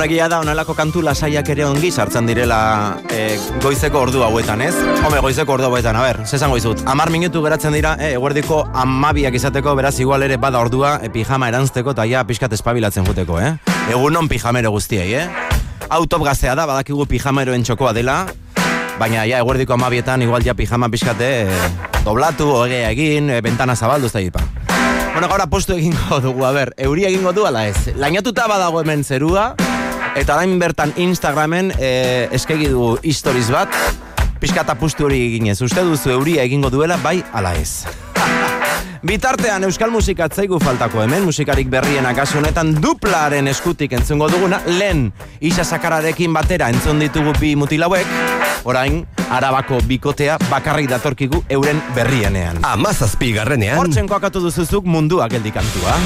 egia da, onelako kantu lasaiak ere ongi sartzen direla e, goizeko ordu hauetan, ez? Home, goizeko ordu hauetan, a ber, zezango izut. Amar minutu geratzen dira, e, eguerdiko amabiak izateko, beraz, igual ere bada ordua, e, pijama erantzteko, eta ja, pixkat espabilatzen juteko, eh? Egunon pijamero guztiei, eh? Hau top gaztea da, badakigu pijameroen txokoa dela, baina ja, eguerdiko amabietan, igual ja pijama pixkate, e, doblatu, ogea egin, e, bentana zabaldu, ez da dipa. Bueno, gaur apostu egingo dugu, a ber, euria egingo du ala ez. Lainatuta badago hemen zerua, eta orain bertan Instagramen e, eskegi du historiz bat, pixkat apustu hori eginez. Uste duzu euria egingo duela, bai ala ez. Bitartean euskal musika atzaigu faltako hemen, musikarik berriena kasu honetan duplaren eskutik entzungo duguna, lehen isa sakararekin batera entzun ditugu bi mutilauek, orain arabako bikotea bakarrik datorkigu euren berrienean.
amazazpi garrenean,
Hortzen koakatu duzuzuk mundua geldikantua.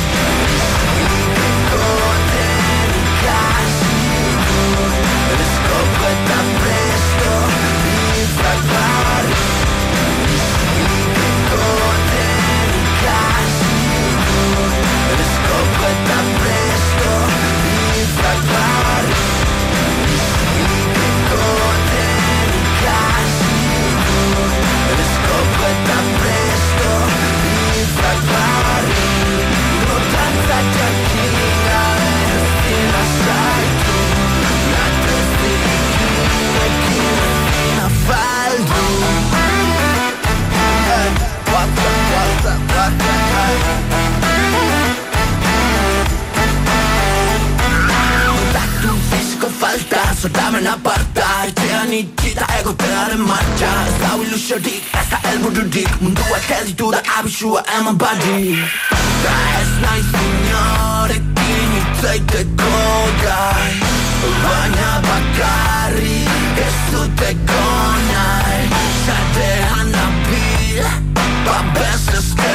Zotamen aparta Etxean itxita egotearen martxa Ez da ilusiorik, ez da elbururik Munduak ez ditu da abisua eman badi. Da ez naiz inorekin itzaiteko gai Baina bakarrik ez duteko nahi Zatean nabil, babes ezkean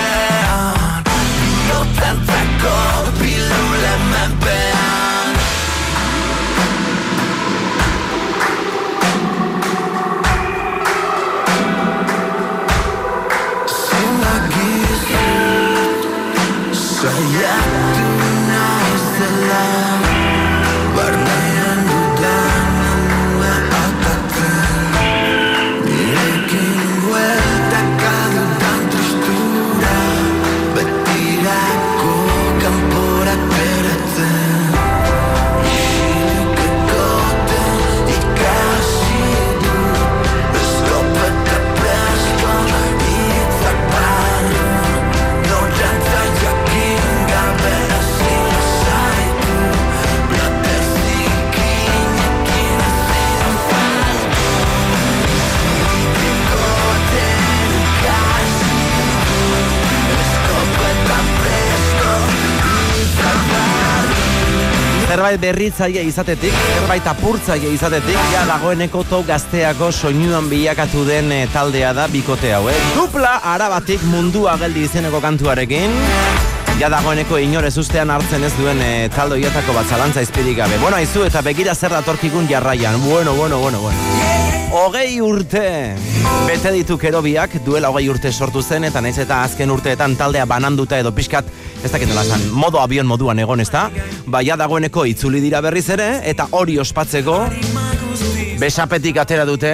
Zerbait berritzaile izatetik, zerbait apurtzaile izatetik, ja dagoeneko to gazteako soinuan bilakatu den eh, taldea da bikote hau, eh? Dupla arabatik mundua geldi izeneko kantuarekin, ja dagoeneko inorez ustean hartzen ez duen e, taldo iatako bat zalantza izpirik gabe. Bueno, aizu eta begira zer datorkikun jarraian. Bueno, bueno, bueno, bueno. Hogei urte bete ditu kerobiak duela hogei urte sortu zen eta naiz eta azken urteetan taldea bananduta edo pixkat ez dakit nola esan, modo avion moduan egon ezta baia dagoeneko itzuli dira berriz ere eta hori ospatzeko besapetik atera dute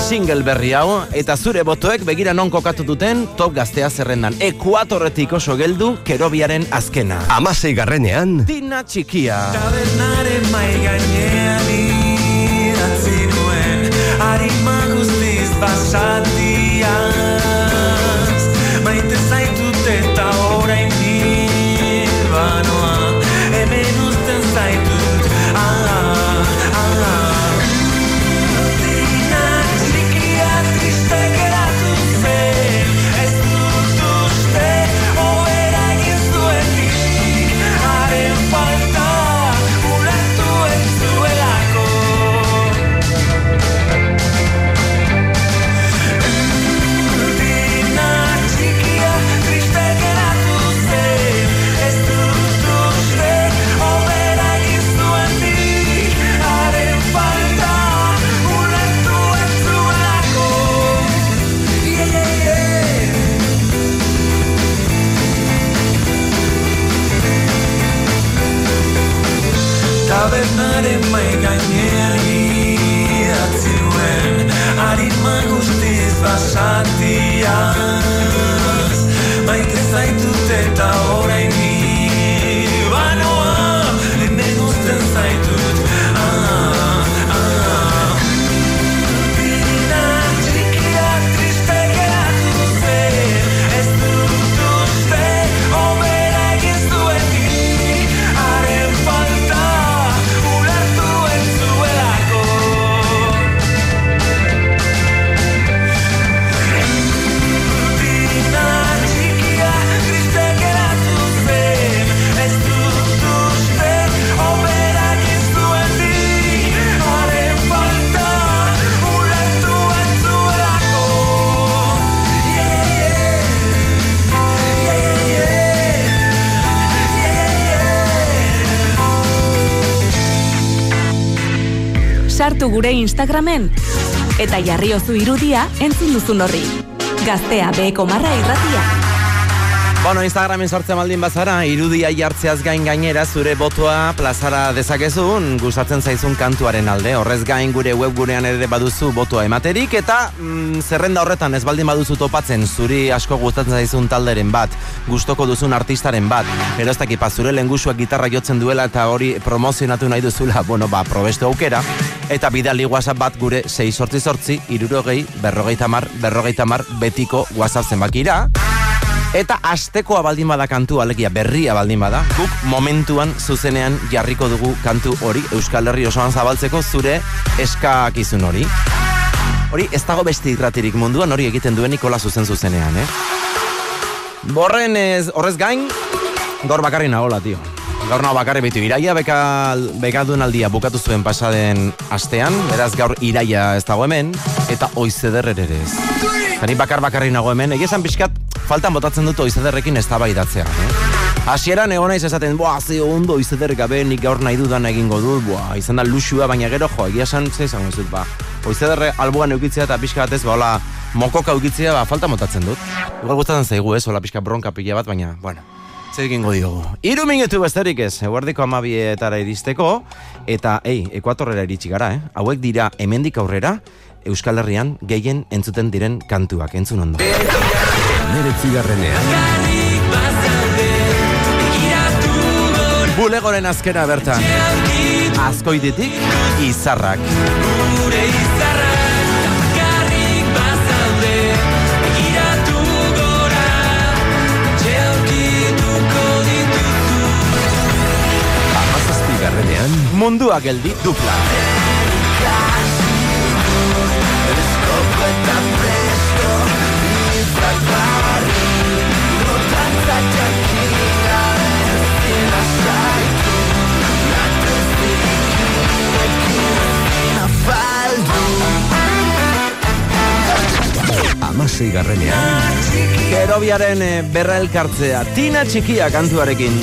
single berri hau eta zure botoek begira non kokatu duten top gaztea zerrendan. Ekuatorretik oso geldu kerobiaren azkena.
Amasei garrenean,
Tina txikia.
Tabernaren mai gainean idatzi nuen. Arima guztiz basatiaz Tabernaren mai gainean idatzi nuen Arima guztiz basatiaz Maite zaitut
Sartu gure Instagramen eta jarriozu irudia entzun duzun horri. Gaztea beheko marra irratia.
Bueno, Instagramen sortzen baldin bazara, irudia jartzeaz gain gainera zure botoa plazara dezakezun, gustatzen zaizun kantuaren alde. Horrez gain gure webgunean ere baduzu botoa ematerik eta mm, zerrenda horretan ez baldin baduzu topatzen zuri asko gustatzen zaizun talderen bat, gustoko duzun artistaren bat. Ero ez dakipa zure lengusuak gitarra jotzen duela eta hori promozionatu nahi duzula, bueno, ba, probestu aukera. Eta bidali WhatsApp bat gure 6 sortzi sortzi, irurogei, berrogeita mar, berrogeita mar, betiko WhatsApp zenbakira. Eta astekoa baldin bada kantu alegia berria baldin bada, guk momentuan zuzenean jarriko dugu kantu hori Euskal Herri osoan zabaltzeko zure eskakizun hori. Hori ez dago beste irratirik munduan hori egiten duen Nikola zuzen zuzenean, eh? Borren ez, horrez gain, gaur bakarri nagola, tio. Gaur nago bakarri bitu, iraia beka, bekadun aldia bukatu zuen pasaden astean, beraz gaur iraia ez dago hemen, eta oizeder ere ez. Zani bakar bakarri nago hemen, egia esan pixkat, faltan botatzen dut oizederrekin ez tabaidatzea, eh? Hasieran egon naiz esaten, boa, ze ondo oizeder gabe, nik gaur nahi dudan egingo dut, boa, izan da luxua, baina gero, jo, egia esan, ze izango ez dut, ba, oizederre albuan eukitzea eta pixka batez, ba, hola, mokoka eukitzea, ba, falta botatzen dut. Igual gustatzen zaigu, ez, hola, pixka bronka pila bat, baina, bueno, egingo diogu. Iru minutu besterik ez, eguerdiko amabietara iristeko, eta, ei, ekuatorrera iritsi gara, eh? Hauek dira hemendik aurrera, Euskal Herrian gehien entzuten diren kantuak, entzun ondo.
Meretzi garrenean.
Bulegoren azkena bertan. Azkoiditik, izarrak. Mundua geldi dupla.
Amasei garrenean.
Kerobiaren eh, berra elkartzea, tina txikia kantuarekin.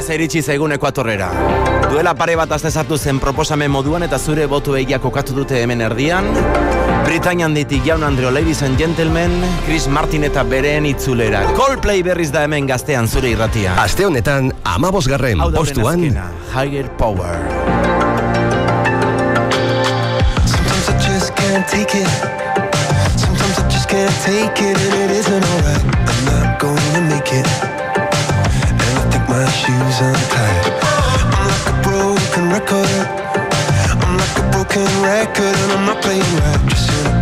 Ze iritsi zaigun ekuatorrera. Duela pare bat azte sartu zen proposamen moduan eta zure botu egia kokatu dute hemen erdian. Britainian ditik jaun Andreo Ladies and Gentlemen, Chris Martin eta bereen itzulera. Coldplay berriz da hemen gaztean zure irratia.
Aste honetan, amabosgarren postuan.
azkena, Higher Power.
Sometimes I just can't take it. Sometimes I just can't take it, and it isn't alright. Shoes untied. I'm like a broken record. I'm like a broken record, and I'm not playing right. Just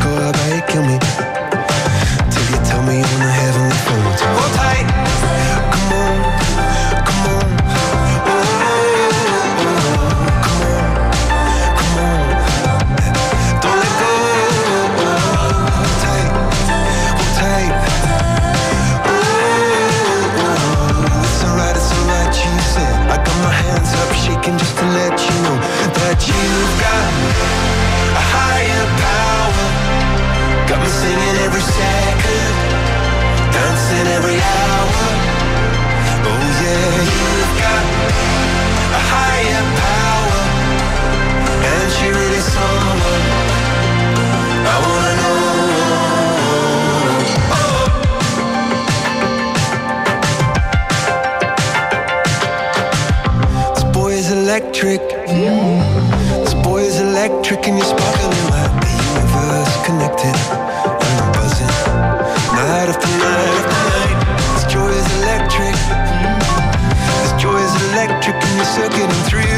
electric. Mm. This boy is electric, and you're sparkling like the universe connected. I'm buzzing night after night after night. This joy is electric. Mm. This joy is electric, and you're circuiting through.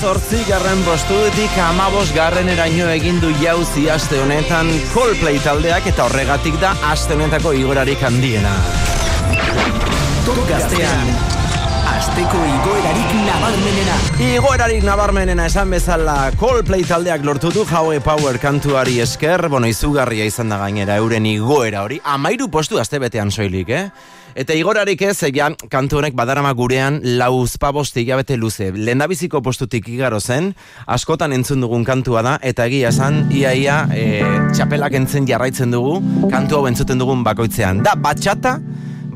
Zortzi garren postuetik amabos garren eraino egindu jauzi aste honetan Coldplay taldeak eta horregatik da aste honetako igorarik handiena.
Top gaztean, asteko igoerarik nabarmenena.
Igoerarik nabarmenena esan bezala Coldplay taldeak lortu du Howe Power kantuari esker, bueno, izugarria izan da gainera euren igoera hori, amairu postu aste betean soilik, eh? Eta igorarik ez, egia, kantu honek badarama gurean lauzpabost hilabete luze. Lendabiziko postutik igaro zen, askotan entzun dugun kantua da, eta egia esan, iaia e, txapelak entzen jarraitzen dugu, kantu hau entzuten dugun bakoitzean. Da, batxata,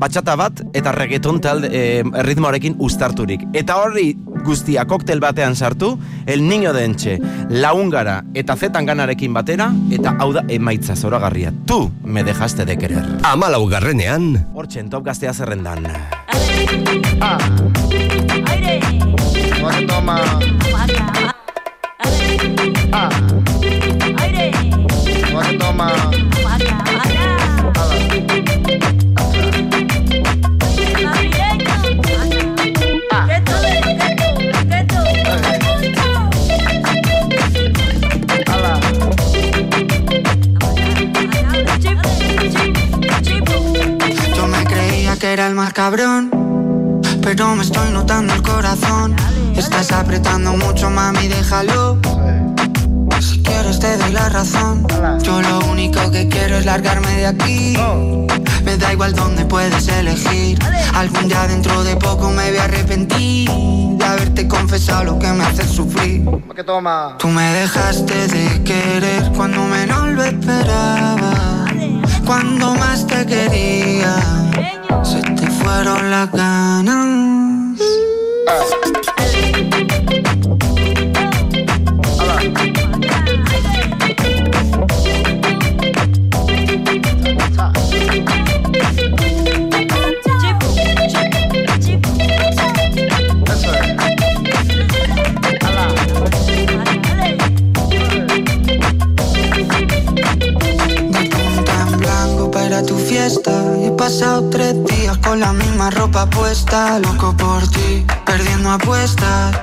batxata bat, eta reggaeton talde e, ritmoarekin ustarturik. Eta hori guztia koktel batean sartu, el niño de entxe, laungara eta zetan ganarekin batera, eta hau da emaitza zoragarria. Tu me dejaste de querer.
Amalau garrenean,
Hortxen, top gaztea zerrendan.
Toma. Toma.
Cabrón, pero me estoy notando el corazón. Estás apretando mucho, mami, déjalo. Si quieres te doy la razón. Yo lo único que quiero es largarme de aquí. Me da igual dónde puedes elegir. Algún día dentro de poco me voy a arrepentir de haberte confesado lo que me hace sufrir.
Toma.
Tú me dejaste de querer cuando menos lo esperaba. Cuando más te quería, se fueron las ganas. A tu fiesta. Y he pasado tres días con la misma ropa puesta. Loco por ti, perdiendo apuestas.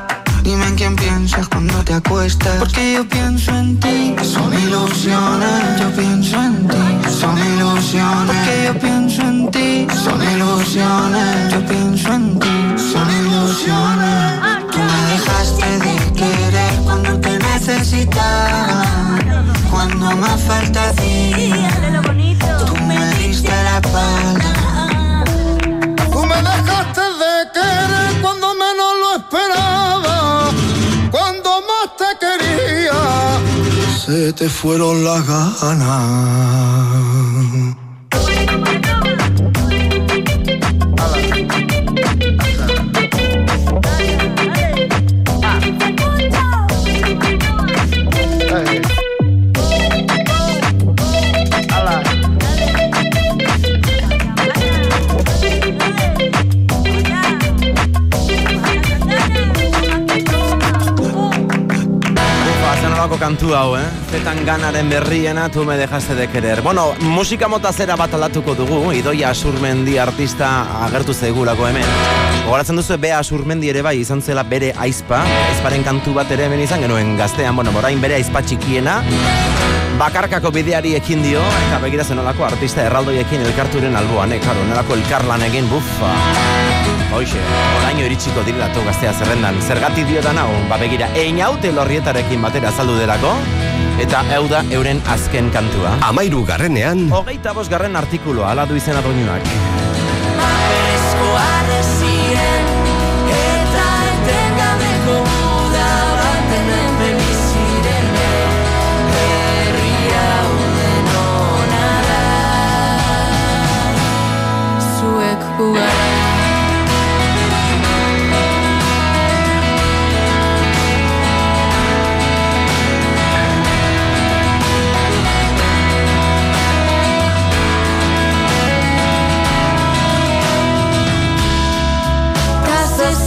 Dime en quién piensas cuando te acuestas. Porque yo pienso en ti. Son ilusiones. Yo pienso en ti. Son ilusiones. Porque yo pienso en ti. Son ilusiones. Yo pienso en ti. Son ilusiones. Tú me dejaste de querer cuando te necesitaba. Cuando más falta hacía. Tú
Tú me dejaste de querer cuando menos lo esperaba. Cuando más te quería, se te fueron las ganas.
Kantu hau, eh? Zetan ganaren berriena, tu me dejaste de querer. Bueno, musika mota zera bat aldatuko dugu, Idoia Asurmendi artista agertu zaigulako hemen. Gogoratzen duzu, Bea Asurmendi ere bai izan zela bere aizpa, aizparen kantu bat ere hemen izan genuen gaztean, bueno, orain bere aizpa txikiena, bakarkako bideari ekin dio, eta begira zen olako artista erraldoiekin elkarturen alboan, eh, karo, nolako elkarlan egin, bufa. Hoxe, oraino iritsiko direlatu gaztea zerrendan. Zergatik diotan hau, ba begira, ein haute lorrietarekin batera azaldu delako, eta hau da euren azken kantua.
amairu garrenean,
Hogeita bos garren artikuloa, ala du izena doinuak.
Bereskoa ziren eta etengabeko muda baten hemen biziren herri hau denona da zuek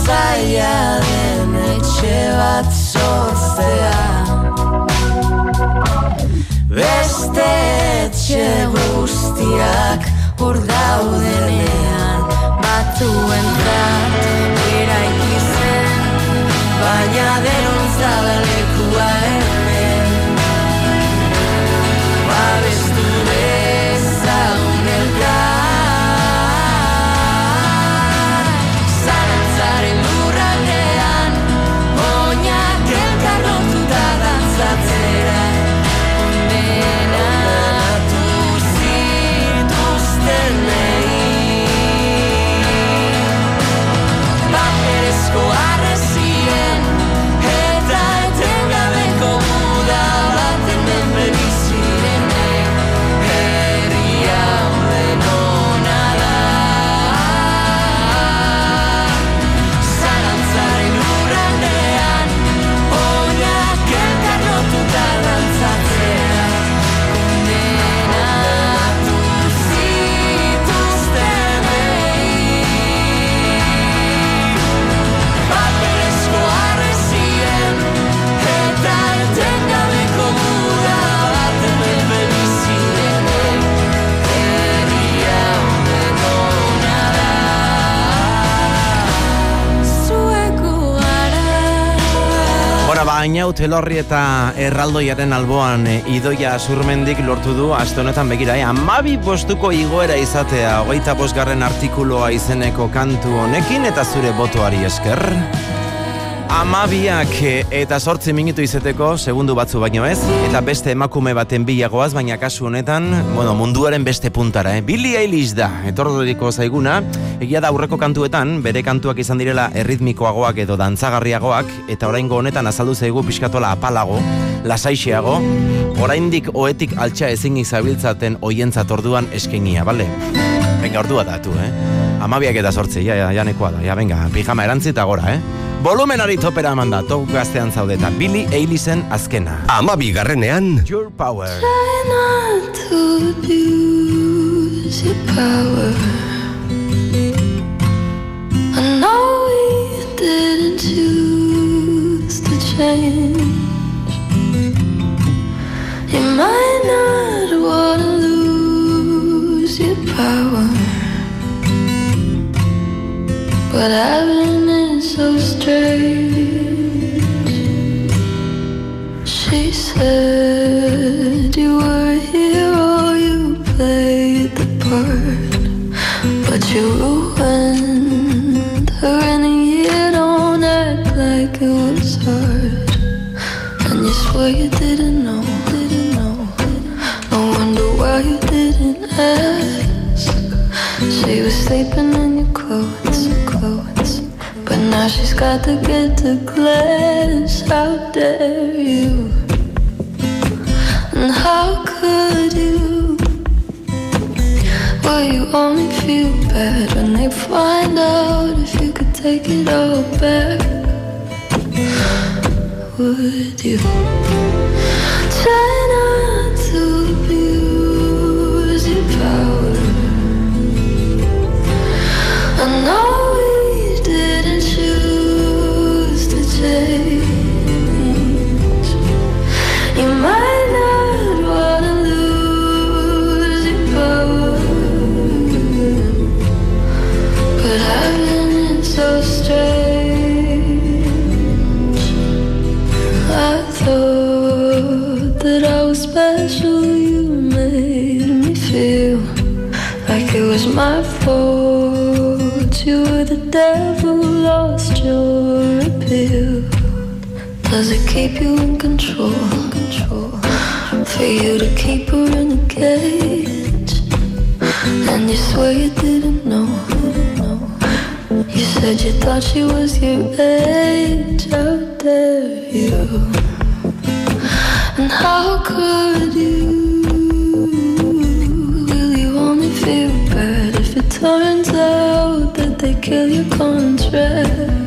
zaila den etxe bat sortzea. Beste etxe guztiak hor daudenean Batuen eraiki zen Baina denon
Bueno, baina utelorri eta erraldoiaren alboan e, idoia surmendik lortu du aste honetan begira, eh? amabi postuko igoera izatea, hogeita bosgarren artikuloa izeneko kantu honekin eta zure botoari esker. Amabiak eh, eta sortzi minutu izeteko, segundu batzu baino ez, eta beste emakume baten bilagoaz, baina kasu honetan, bueno, munduaren beste puntara, eh? Billy Eilish da, etorroriko zaiguna, egia da aurreko kantuetan, bere kantuak izan direla erritmikoagoak edo dantzagarriagoak, eta oraingo honetan azaldu zaigu pixkatola apalago, lasaixeago, oraindik oetik altxa ezin izabiltzaten oientzat orduan eskenia, bale? Venga, ordua datu, eh? Amabiak eta sortzi, ja, ja, janekoa da, ja, venga, pijama erantzi eta gora, eh? Volumenari topera eman da, top gaztean zaudeta, Billy Eilisen azkena.
Amabi garrenean,
Your Power.
Try not to abuse your power. I know we didn't choose to change. You might not want to lose your power, but having it so strange. She said you were a hero, you played the part, but you ruined her in a year. Don't act like it was hard, and you swear you didn't know, didn't know. I wonder why you didn't ask. She was sleeping in now she's got to get to class. How dare you? And how could you? Will you only feel bad when they find out if you could take it all back? Would you try not to abuse your power? I know was my fault. You were the devil, lost your appeal. Does it keep you in control? Control for you to keep her in a cage, and you swear you didn't know. You said you thought she was your age. How dare you? And how could you? Turns out that they kill your contract?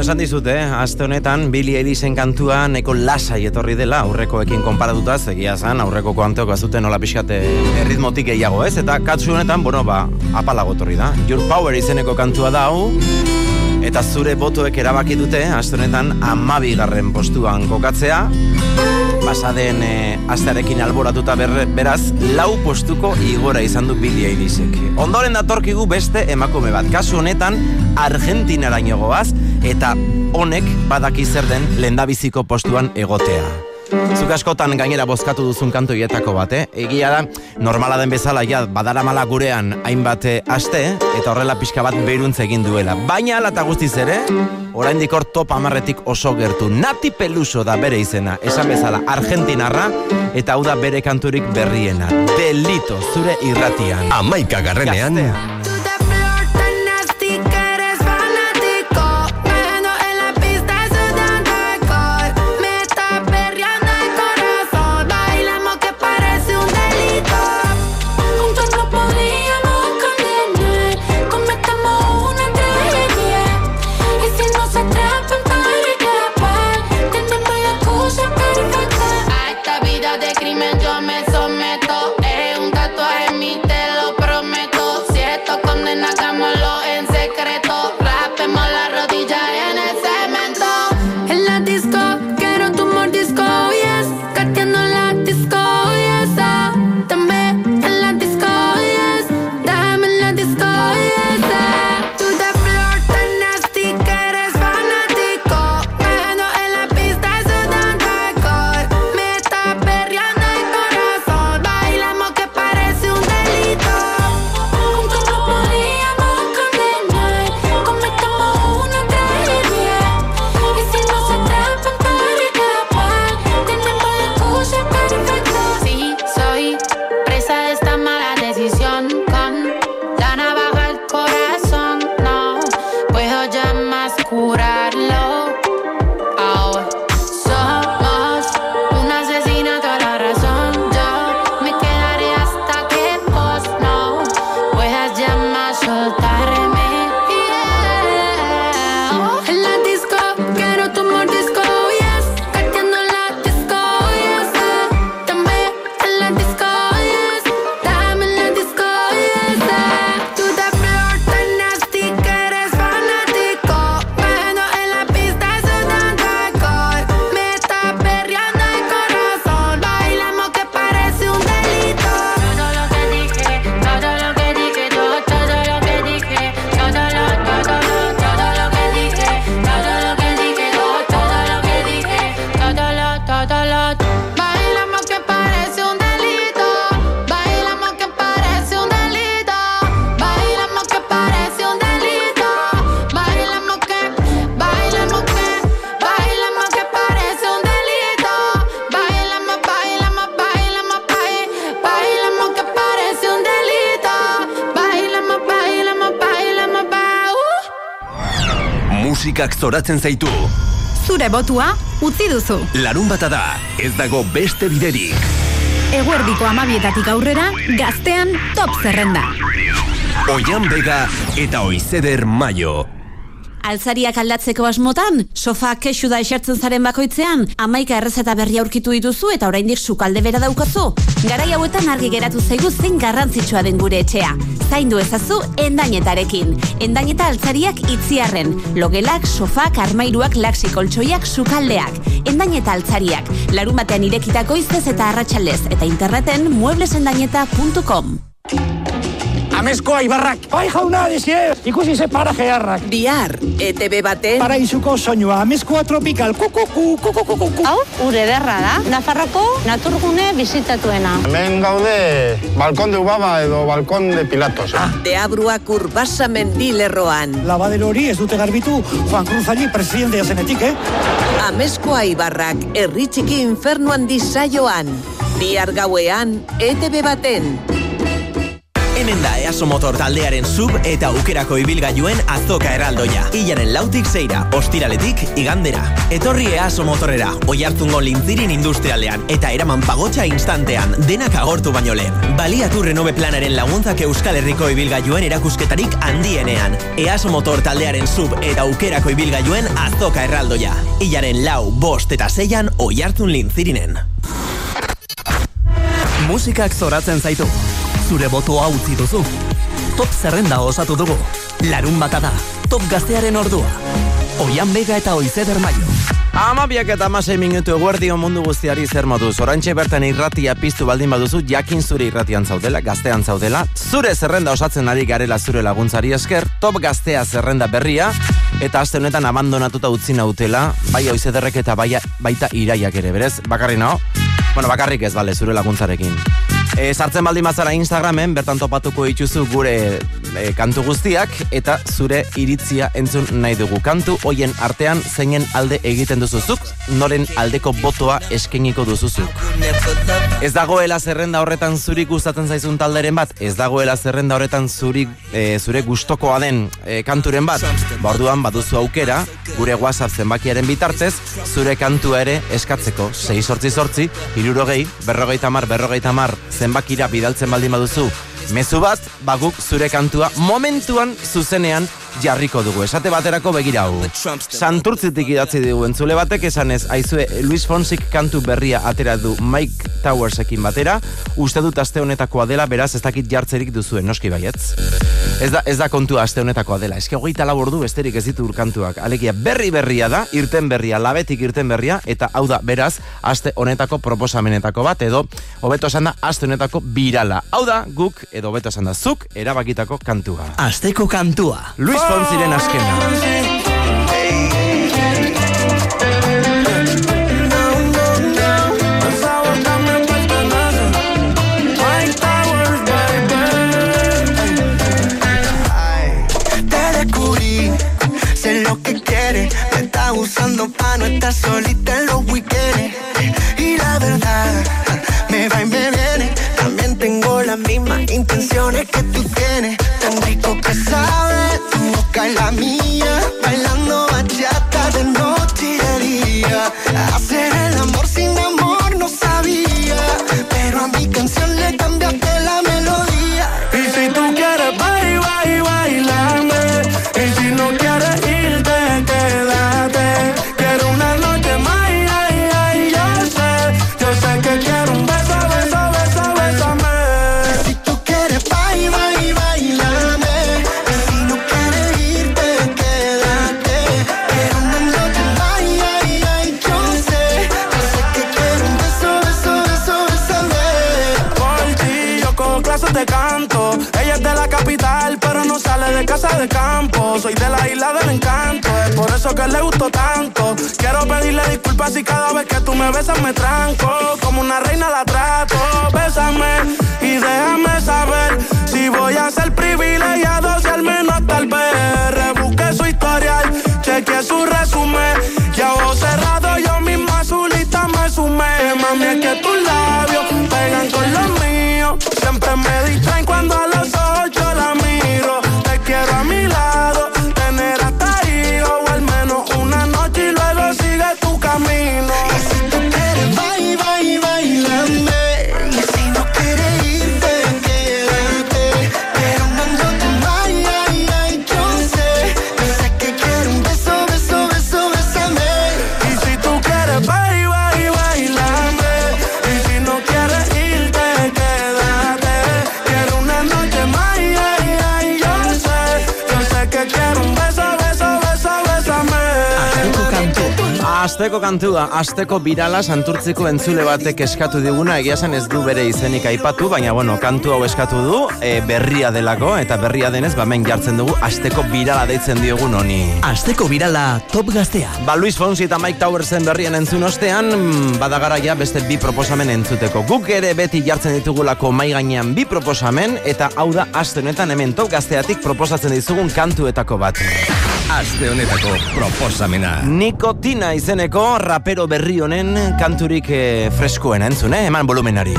Bueno, esan dizut, eh? Aste honetan, Billy Eilisen kantua neko lasai etorri dela, aurrekoekin konparatuta, egia zan, aurreko kanteok azuten nola pixkate erritmotik gehiago, ez? Eta katsu honetan, bueno, ba, apalago etorri da. Your Power izeneko kantua da hau, eta zure botoek erabaki dute, aste honetan, amabigarren postuan kokatzea, pasaden e, astearekin alboratuta berre, beraz, lau postuko igora izan du Billy Eilisek. Ondoren datorkigu beste emakume bat, kasu honetan, Argentinaraino goaz, eta honek badaki zer den lendabiziko postuan egotea. Zuk askotan gainera bozkatu duzun kantu hietako bat, eh? Egia da, normala den bezala, ja, badaramala gurean hainbat eh, aste, eta horrela pixka bat beruntz egin duela. Baina ala eta guztiz ere, oraindik hor top amarretik oso gertu. Nati Peluso da bere izena, esan bezala, Argentinarra, eta hau da bere kanturik berriena. Delito, zure irratian.
Amaika garrenean,
Gaztea.
Zoratzen zaitu.
Zure botua utzi duzu.
Larun bata da, ez dago beste biderik.
Eguerdiko amabietatik aurrera, gaztean top zerrenda.
Oian bega eta oizeder maio.
Altzariak aldatzeko asmotan, sofa kexu da esertzen zaren bakoitzean, amaika errezeta berri aurkitu dituzu eta oraindik sukalde bera daukazu. Garai hauetan argi geratu zaigu zein garrantzitsua den gure etxea. Zaindu ezazu endainetarekin. Endaineta altzariak itziarren. Logelak, sofak, armairuak, laksi koltsoiak, sukaldeak. Endaineta altzariak. Larun batean irekitako iztez eta arratsaldez eta interneten mueblesendaineta.com.
Ameskoa ibarrak. Bai jauna, desie, ikusi ze paraje harrak.
Bihar, ETB baten...
Paraizuko soinua, ameskoa tropikal, kukuku, kukuku,
Hau, ure derra da. Nafarroko naturgune bizitatuena.
Hemen gaude balkon de Ubaba edo balkon de Pilatos. Ah.
Deabruak urbasa mendilerroan.
Labadero hori ez dute garbitu Juan Cruz Ali presidentea zenetik, eh?
Ameskoa ibarrak, herri txiki infernuan disaioan. Bihar gauean, ETB baten.
Hemen da EASO Motor taldearen sub eta aukerako ibilgailuen azoka erraldoia. Ilaren lautik zeira, ostiraletik igandera. Etorri EASO Motorera, oi hartzungo lintzirin industrialean eta eraman pagotxa instantean, denak agortu baino lehen. Baliatu renove planaren laguntzak Euskal Herriko ibilgailuen erakusketarik handienean. EASO Motor taldearen sub eta aukerako ibilgailuen azoka erraldoia. Ilaren lau, bost eta zeian oi hartzun lintzirinen.
Musikak zoratzen zaitu. Zure botoa utzi duzu. Top zerrenda osatu dugu. Larun bata da. Top gaztearen ordua. Oian bega eta oizeder maio.
Amabiak eta amasei minutu eguerdio mundu guztiari zer moduz. Orantxe bertan irratia piztu baldin baduzu, jakin zure irratian zaudela, gaztean zaudela. Zure zerrenda osatzen ari garela zure laguntzari esker, top gaztea zerrenda berria, eta aste honetan abandonatuta utzi nautela, bai oizederrek eta bai, baita iraiak ere, berez? Bakarri nao? Bueno, bakarrik ez, bale, zure laguntzarekin. E, sartzen baldin bazara Instagramen, bertan topatuko dituzu gure e, kantu guztiak, eta zure iritzia entzun nahi dugu. Kantu hoien artean zeinen alde egiten duzuzuk, noren aldeko botoa eskeniko duzuzuk. Ez dagoela zerrenda horretan zuri gustatzen zaizun talderen bat, ez dagoela zerrenda horretan zuri, e, zure gustokoa den e, kanturen bat, borduan baduzu aukera, gure WhatsApp zenbakiaren bitartez, zure kantua ere eskatzeko, 6 sortzi sortzi, irurogei, berrogeita mar, berrogeita mar, zenbakira bidaltzen baldin baduzu, mezu bat, baguk zure kantua momentuan zuzenean jarriko dugu. Esate baterako begira hau. Santurtzitik idatzi dugu entzule batek esanez, aizue Luis Fonsik kantu berria atera du Mike Towersekin batera, uste dut aste honetakoa dela, beraz ez dakit jartzerik duzuen, noski baietz. Ez da, ez da kontua aste honetakoa dela. Eske hogeita lau ordu besterik ez ditu kantuak. Alegia berri berria da, irten berria, labetik irten berria, eta hau da, beraz, aste honetako proposamenetako bat, edo hobeto esan da, aste honetako birala. Hau da, guk, edo hobeto esan da, zuk, erabakitako kantua.
Asteko kantua.
Luis
Quieres. Me está usando pa' no estar solita en los weekends. Y la verdad, me va y me viene. También tengo las mismas intenciones que tú tienes. Tan rico que sabe tu boca y la mía.
Tanto Quiero pedirle disculpas si cada vez que tú me besas me tranco. Como una reina la trato. Bésame y déjame saber Si voy a ser privilegiado Si al menos tal vez. Rebusque su historial Chequeé su resumen. Y a ojos cerrados yo misma a su lista me sumé. Mami es que tus labios pegan con los míos Siempre me distraen cuando a los ojos yo la miro. Te quiero a mi lado
Asteko kantua, asteko birala santurtziko entzule batek eskatu diguna, egia esan ez du bere izenik aipatu, baina bueno, kantu hau eskatu du, e, berria delako, eta berria denez, bamen jartzen dugu, asteko birala deitzen diogun honi.
Asteko birala top gaztea.
Ba, Luis Fonsi eta Mike Towersen berrien entzun ostean, mm, badagaraia beste bi proposamen entzuteko. Guk ere beti jartzen ditugulako mai gainean bi proposamen, eta hau da aste honetan hemen top gazteatik proposatzen dizugun kantuetako bat.
Aste honetako proposamena.
Nikotina izeneko rapero berri honen kanturik eh, freskoen entzun, eh? eman volumenari.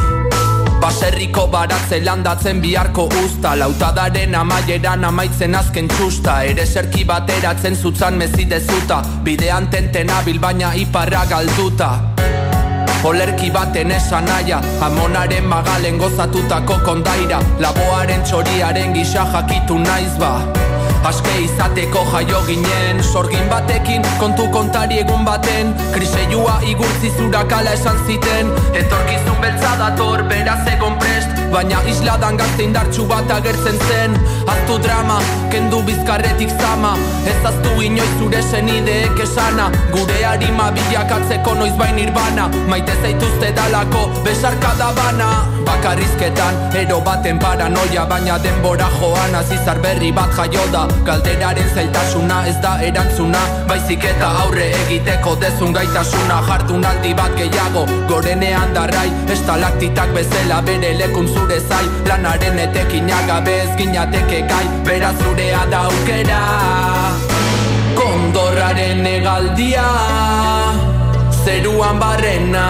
Baserriko baratze landatzen biharko usta Lautadaren amaieran amaitzen azken txusta Ere serki bateratzen zutzan mezidezuta Bidean tenten abil baina iparra galduta Olerki baten esan naia Amonaren magalen gozatutako kondaira Laboaren txoriaren gisa jakitu naiz ba Aske izateko jaio ginen. Sorgin batekin kontu kontari egun baten. Kriseiua igurtzi zurakala esan ziten. Etorkizun beltza dator beraz egon prest Baina isladan gazte indartxu bat agertzen zen. Aztu drama, kendu bizkarretik zama. Ez aztu inoiz zure senideek esana. Gure harima bilakatzeko noiz bain irbana Maite zaituzte dalako besarka da bana Bakarrizketan, ero baten paranoia Baina denbora joan. Azizar berri bat jaio da Galderaren zailtasuna ez da erantzuna. Baizik eta aurre egiteko dezun gaitasuna. Jardunaldi bat gehiago gorenean darrai Estalaktitak bezala bere lekun zure zai Lanaren etekin agabe ez ginateke gai. Beraz zurea da aukera Kondorraren egaldia Zeruan barrena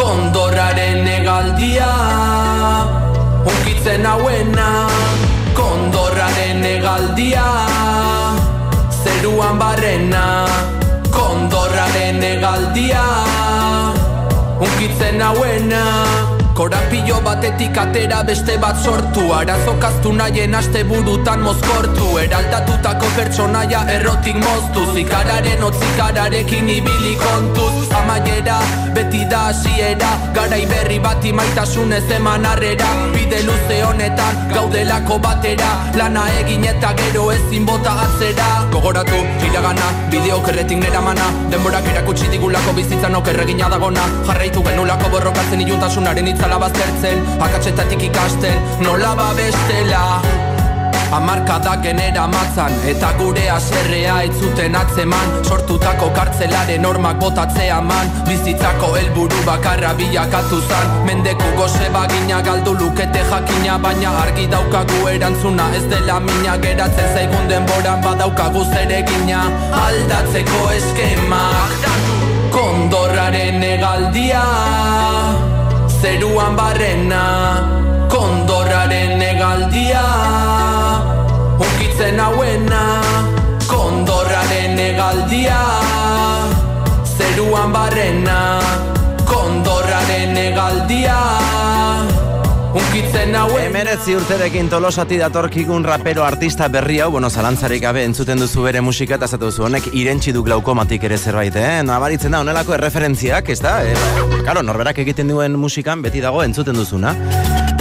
Kondorraren egaldia Unkitzen hauena Kondorraren egaldia Zeruan barrena Kondorraren egaldia Unkitzen hauena Korapillo batetik atera beste bat sortu. Arazokaztu nahien aste burutan mozkortu. Eraldatutako pertsonaia errotik moztu. Zikararen otzikararekin ibili kontuz. Amaiera, beti da hasiera. Garai berri bat imaitasunez eman arrera Bide luze honetan gaudelako batera. Lana egin eta gero ezin bota atzera. Gogoratu, iragana, bideo kerretik nera mana Denborak erakutsi digulako bizitzan okerregina dagona. Jarraitu genulako borrokatzen iluntasunaren itzala baztertzen Akatsetatik ikasten, nola babestela. Amarkada genera matzan Eta gure aserrea itzuten atzeman. Sortutako kartzelaren normak botatzea man Bizitzako helburu bakarra bilakatu zan. Mendeku goze bagina galdu lukete jakina Baina argi daukagu erantzuna ez dela mina. Geratzen zaigun denboran badaukagu zeregina Aldatzeko eskema. Kondorraren egaldia Zeruan barrena Kondorraren egaldia Unkitzen hauena Kondorraren egaldia Zeruan barrena Kondorraren egaldia Unkitzen hauena
Emeretzi urterekin tolosati datorkigun rapero artista berri hau, bueno, zalantzarik gabe entzuten duzu bere musika eta zatu duzu honek irentxi du glaukomatik ere zerbait, eh? Nabaritzen da, honelako erreferentziak, ez da? Eh? Karo, norberak egiten duen musikan beti dago entzuten duzuna.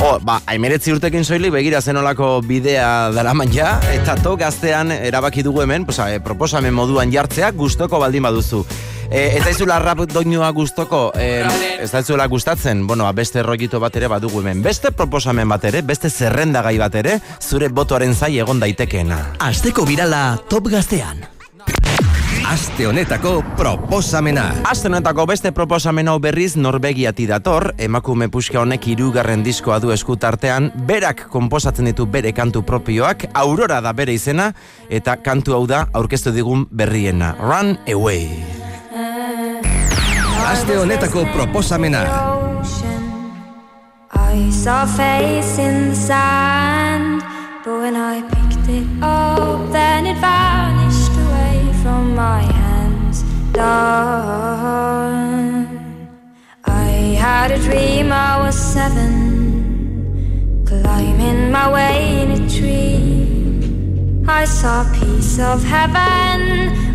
O, ba, emeretzi urtekin soili begira zenolako bidea daraman ja, eta to gaztean erabaki dugu hemen, posa, eh, proposamen moduan jartzea gustoko baldin baduzu. E, ez daizula rap doinua gustoko, e, ez daizula gustatzen, bueno, beste rollito bat ere badugu hemen. Beste proposamen bat ere, beste zerrendagai bat ere, zure botoaren zai egon daitekeena.
Asteko birala top gaztean.
Aste honetako proposamena.
Aste honetako beste proposamen hau berriz Norvegiati dator, emakume puska honek hirugarren diskoa du eskutartean, berak konposatzen ditu bere kantu propioak, Aurora da bere izena, eta kantu hau da aurkeztu digun berriena. Run away.
Aste honetako proposamena.
I saw face in the sand, but when I picked it up, then it vanished away from my hands. Done. I had a dream I was seven, climbing my way in a tree. I saw a piece of heaven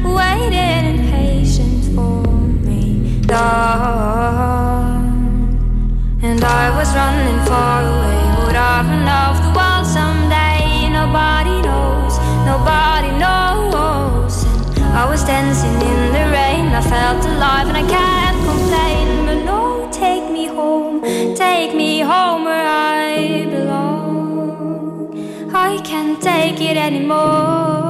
waiting And I was running far away. Would I run off the someday? Nobody knows, nobody knows. And I was dancing in the rain. I felt alive and I can't complain. But take me home, take me home where I belong. I can't take it anymore.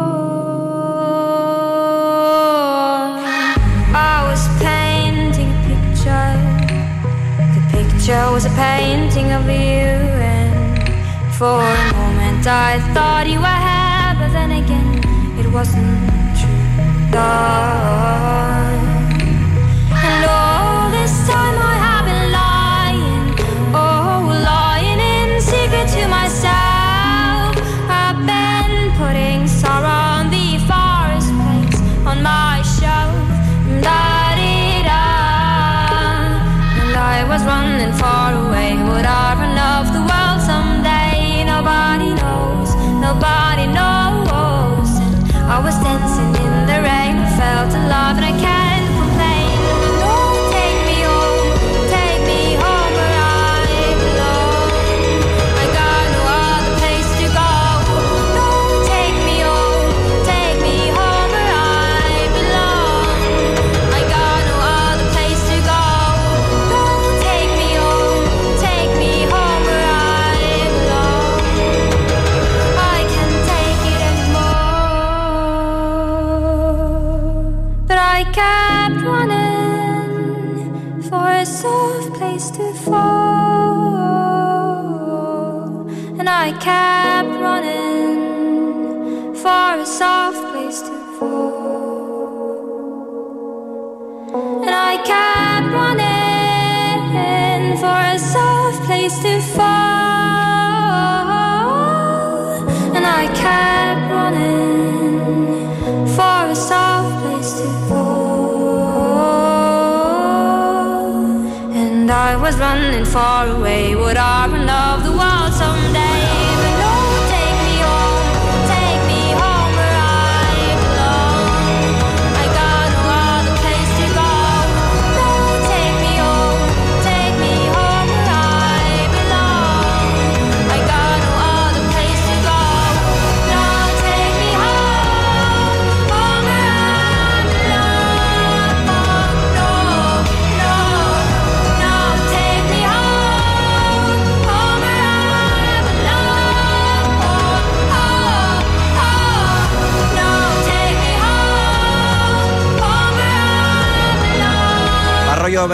Was a painting of you, and for a moment I thought you were here, but then again it wasn't true. Love.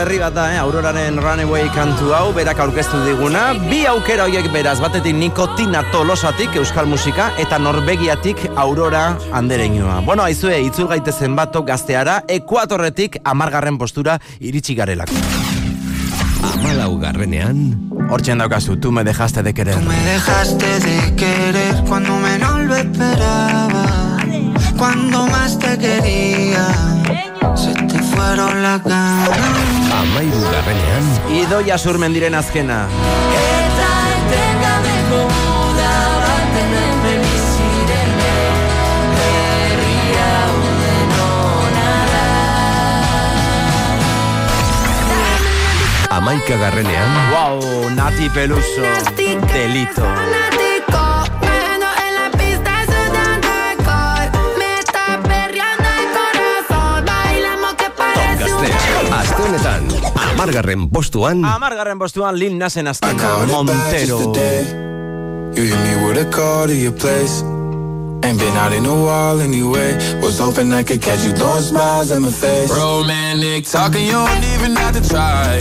Berri bat da, eh? Auroraren Runaway kantu hau, berak aurkeztu diguna. Bi aukera horiek beraz, batetik nikotina tolosatik euskal musika, eta norbegiatik aurora andereñoa. Bueno, aizue, itzul gaitezen bato gazteara, ekuatorretik amargarren postura iritsi garelako.
Amalau garrenean...
Hortxen daukazu, tu me dejaste de querer.
Me dejaste de querer cuando menos lo esperaba. Cuando más te quería, se te fueron las ganas.
Amairu garrenean...
Idoia surmendiren azkena.
Eta etengabeko muda baten hemen bizirene Herri hau denona
Amaika garrenean...
Wow, Nati Peluso, delito.
Amargarren postuan...
Amargarren postuan Lil Nasen azkena, Montero.
You hit me with a call to your place. Ain't been out in a while anyway. Was hoping I could catch you throwing smiles in my face.
Romantic talking, you don't even have to try.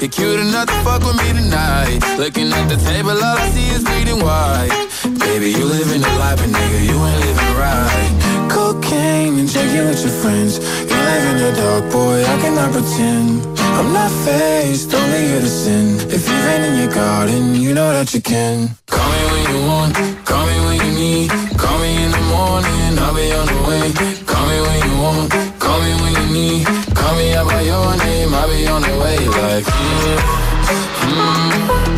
You're cute enough to fuck with me tonight. Looking at the table, all I see is bleeding white.
Baby, you living the life, but nigga, you ain't living right. Cocaine and drinking with your friends. You live in the dark, boy, I cannot pretend. I'm not faced, only here to sin. If you've been in your garden, you know that you can.
Call me when you want, call me when you need. Call me in the morning, I'll be on the way. Call me when you want, call me when you need. Call me out by your name, I'll be on the way. Like, mm, mm,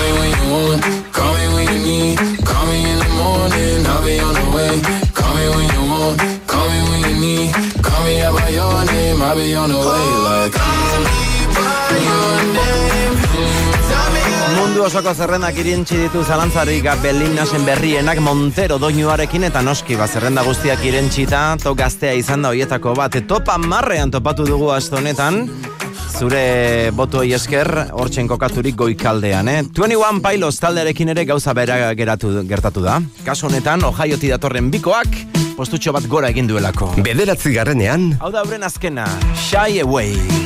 Me when you want, call me when you need. Call me in the morning, I'll be on the way. Call me when you want, call me when you need. Call me out by your name, I'll be on the way. Like, call me by your name.
Mundu osoko zerrendak irintzi ditu zalantzarik Berlin nasen berrienak Montero doinuarekin eta noski ba zerrenda guztiak irentzita to gaztea izan da hoietako bat topa marrean topatu dugu aste honetan zure botoi esker hortzen kokaturik goikaldean, eh? 21 Pilots talderekin ere gauza bera geratu, gertatu da. Kaso honetan, Ohioti datorren bikoak, postutxo bat gora egin duelako.
Bederatzi garrenean,
Hau da euren azkena, Shy Away.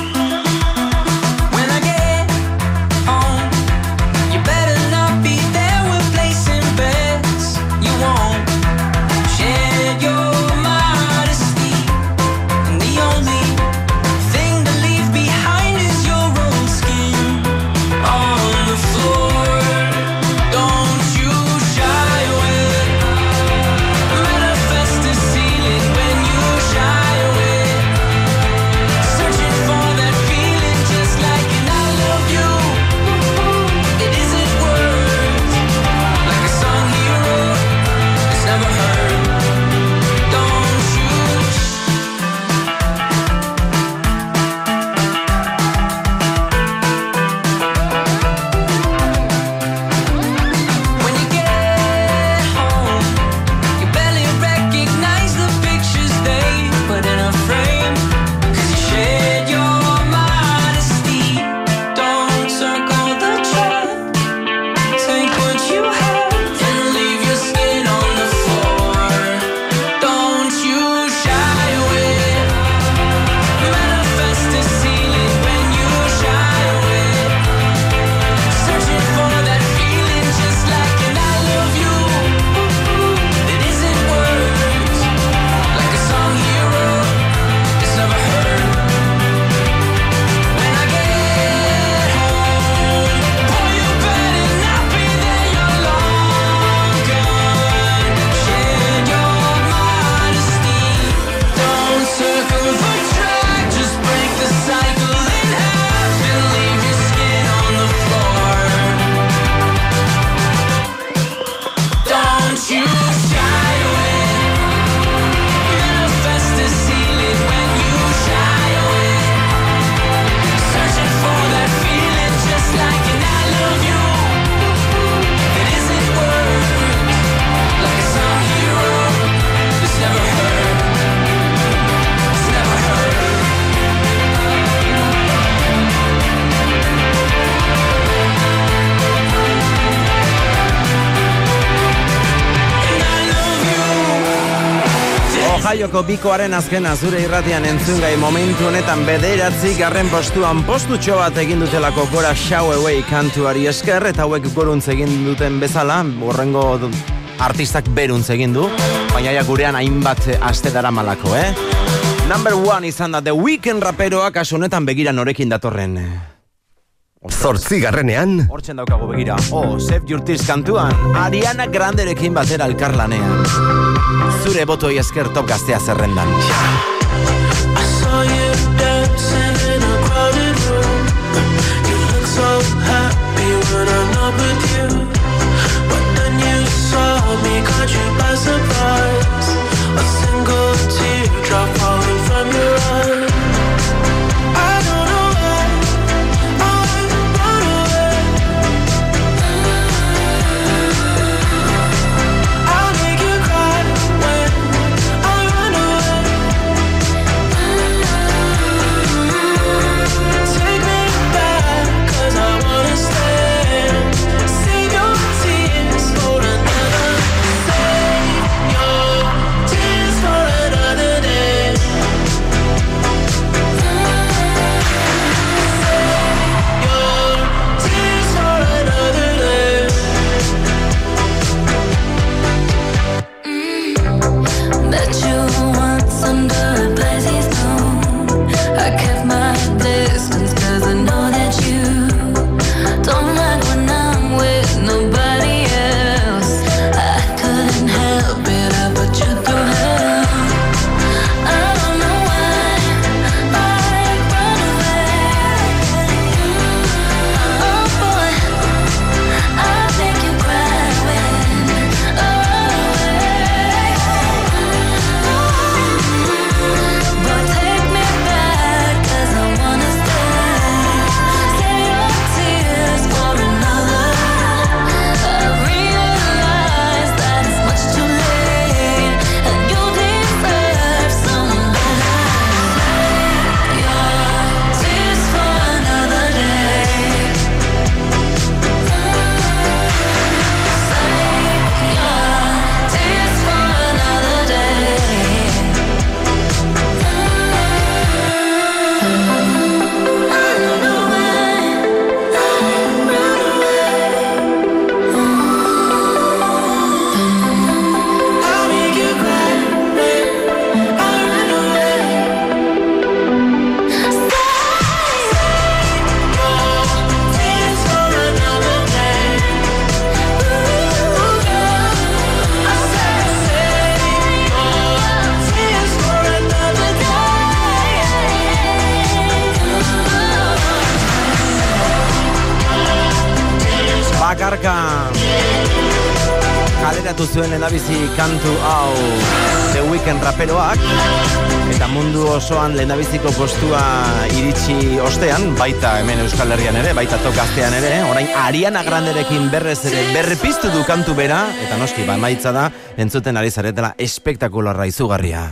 Ohaioko bikoaren azkena zure irratian entzungai momentu honetan bederatzi garren postuan postutxo bat egin dutelako gora Show Away kantuari esker eta hauek goruntz egin duten bezala, horrengo artistak beruntz egin du, baina ja gurean hainbat aste dara malako, eh? Number one izan da The Weekend raperoak kasu honetan begira norekin datorren.
Zortzi garrenean,
Hortzen daukagu begira. Oh, Save Your Tears kantuan, Ariana Granderekin batera elkarlanean. Zure botoi esker top gaztea zerrendan.
I saw you dancing in a crowded room. You look so happy when I'm not with you. But then you saw me, caught you by surprise. A single teardrop
zuen lehendabizi kantu hau The Weekend raperoak eta mundu osoan lehendabiziko postua iritsi ostean, baita hemen Euskal Herrian ere, baita tokaztean ere, orain Ariana Granderekin berrez ere berrepiztu du kantu bera, eta noski, ba, maitza da, entzuten ari zaretela espektakularra izugarria.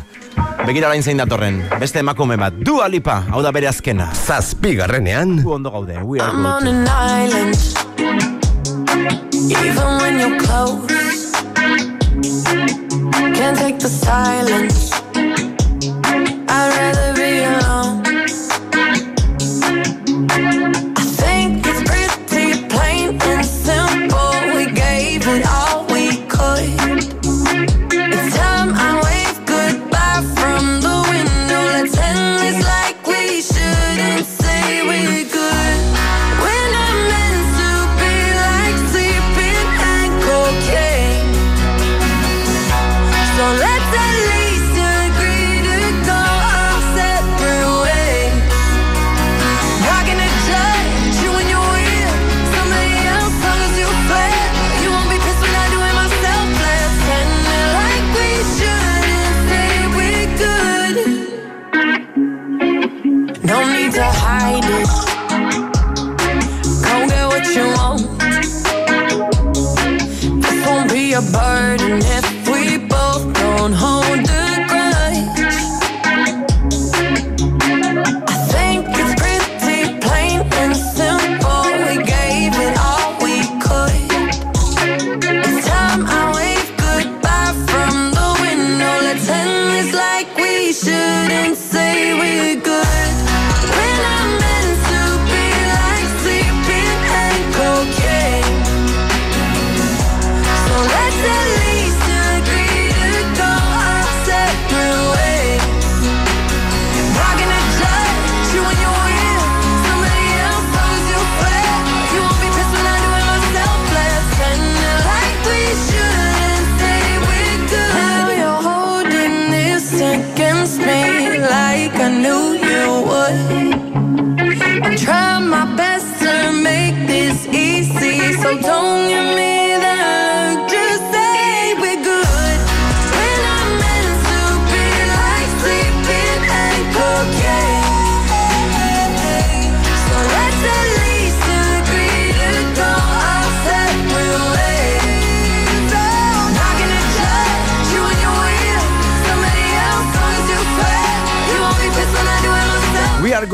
Begira orain zein datorren, beste emakume bat, du alipa, hau da bere azkena.
Zazpigarrenean,
du ondo gaude, we are good.
I'm on an island, even when you're close. Can't take the silence. I'd rather be alone.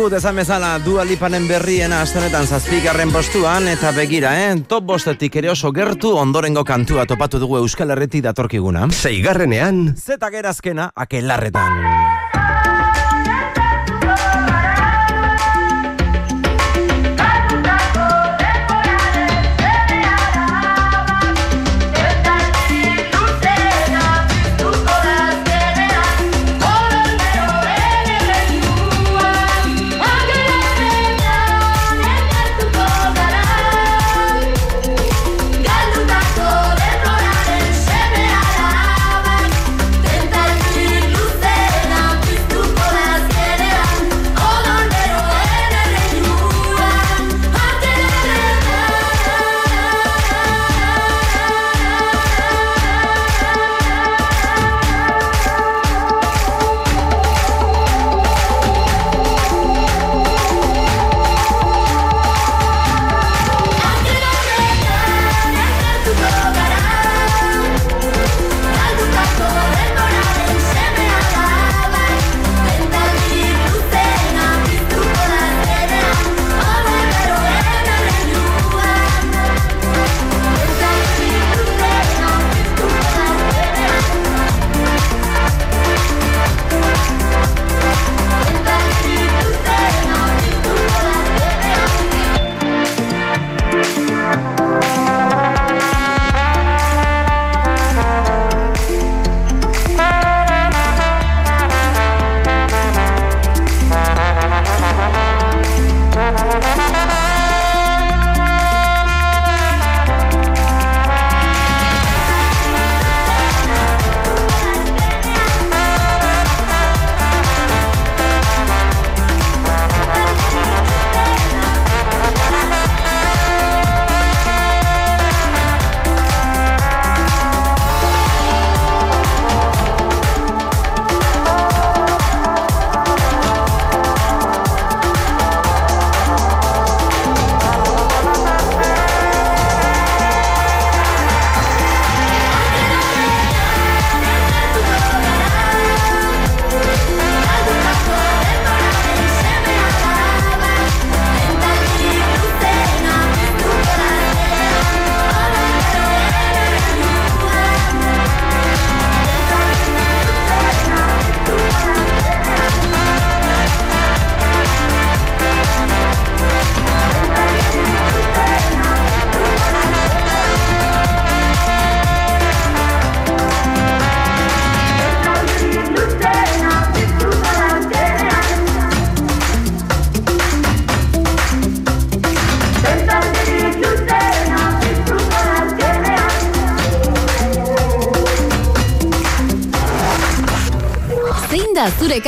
dut ezan bezala Dua Lipanen berriena astenetan zazpikarren postuan eta begira, eh? Top bostetik ere oso gertu ondorengo kantua topatu dugu Euskal Herreti datorkiguna.
Zeigarrenean,
zetak erazkena, akelarretan.
Zetak
erazkena, akelarretan.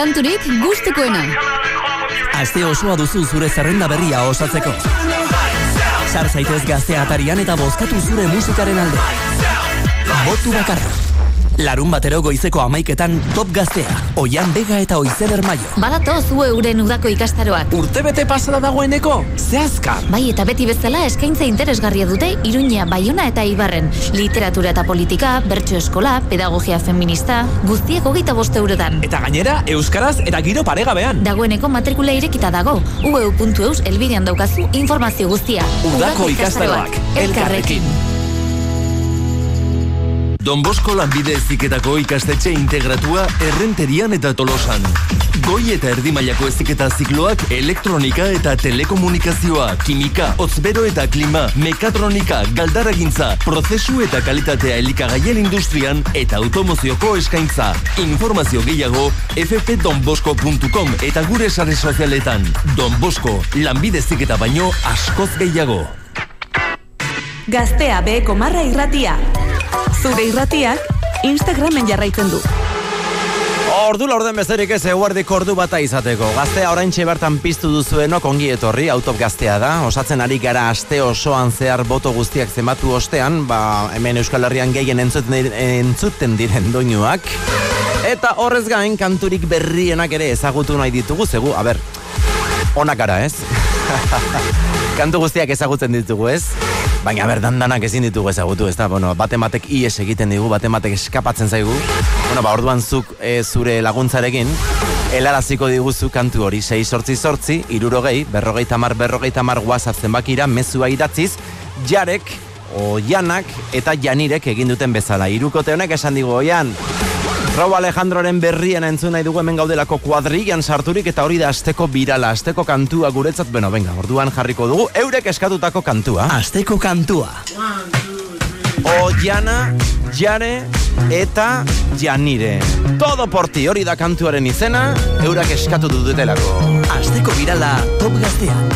Kanturik gustukoena.
Aste osoa duzu zure zerrenda berria osatzeko. Sar zaitez gaztea atarian eta bozkatu zure musikaren alde. Botu bakarra. Larun batero goizeko amaiketan top gaztea. Oian bega eta oizeder maio.
Badato zu euren udako ikastaroak.
Urtebete pasada dagoeneko, zehazkar.
Bai eta beti bezala eskaintza interesgarria dute Iruña, Baiona eta Ibarren. Literatura eta politika, bertso eskola, pedagogia feminista, guztiek hogeita boste eurotan.
Eta gainera, euskaraz eta giro paregabean.
Dagoeneko matrikula irekita dago. ueu.eus elbidean daukazu informazio guztia.
Udako ikastaroak, elkarrekin.
Don Bosco lanbide eziketako ikastetxe integratua errenterian eta tolosan. Goi eta erdi mailako eziketa zikloak elektronika eta telekomunikazioa, kimika, otzbero eta klima, mekatronika, galdaragintza, prozesu eta kalitatea elikagaien industrian eta automozioko eskaintza. Informazio gehiago ffdonbosco.com eta gure sare sozialetan. Don Bosco, lanbide eziketa baino askoz gehiago.
Gaztea beheko marra irratia. Zure irratiak Instagramen jarraitzen du.
Ordu laurden bezerik ez eguerdik ordu bata izateko. Gaztea oraintxe bertan piztu duzuenok ongi etorri, autop gaztea da. Osatzen ari gara aste osoan zehar boto guztiak zenbatu ostean, ba, hemen Euskal Herrian gehien entzuten, entzuten diren doinuak. Eta horrez gain kanturik berrienak ere ezagutu nahi ditugu, zegu, a ber, onak gara ez? Kantu guztiak ezagutzen ditugu ez? Baina ber, dandanak ezin ditugu ezagutu, ez da? Bueno, bate matek ies egiten digu, bate matek eskapatzen zaigu. Bueno, ba, orduan zuk e, zure laguntzarekin, helaraziko diguzu kantu hori 6 sortzi sortzi, irurogei, berrogei tamar, berrogei tamar whatsapp zenbakira, mezua idatziz, jarek, oianak eta janirek egin duten bezala. Irukote honek esan digu, oian, Rau Alejandroren berrien entzun nahi dugu hemen gaudelako kuadrilan sarturik eta hori da asteko birala, asteko kantua guretzat, bueno, venga, orduan jarriko dugu, eurek eskatutako kantua.
Asteko kantua.
Oiana, Jare eta Janire. Todo por ti, hori da kantuaren izena, eurak eskatu dutelako.
Asteko birala top gaztean.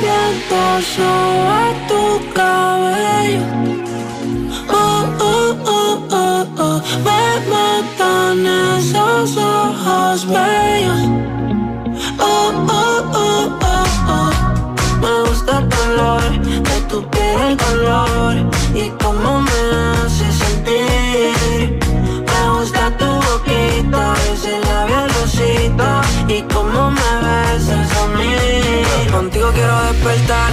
Viento sobre tu cabello. Oh, oh, oh, oh, oh. Me matan esos ojos bellos. Oh, oh, oh, oh, oh. Me gusta el color de tu piel, el color y cómo me hace sentir. Me gusta tu boquita, ese labial rosita y cómo me besas a mí. Contigo quiero despertar,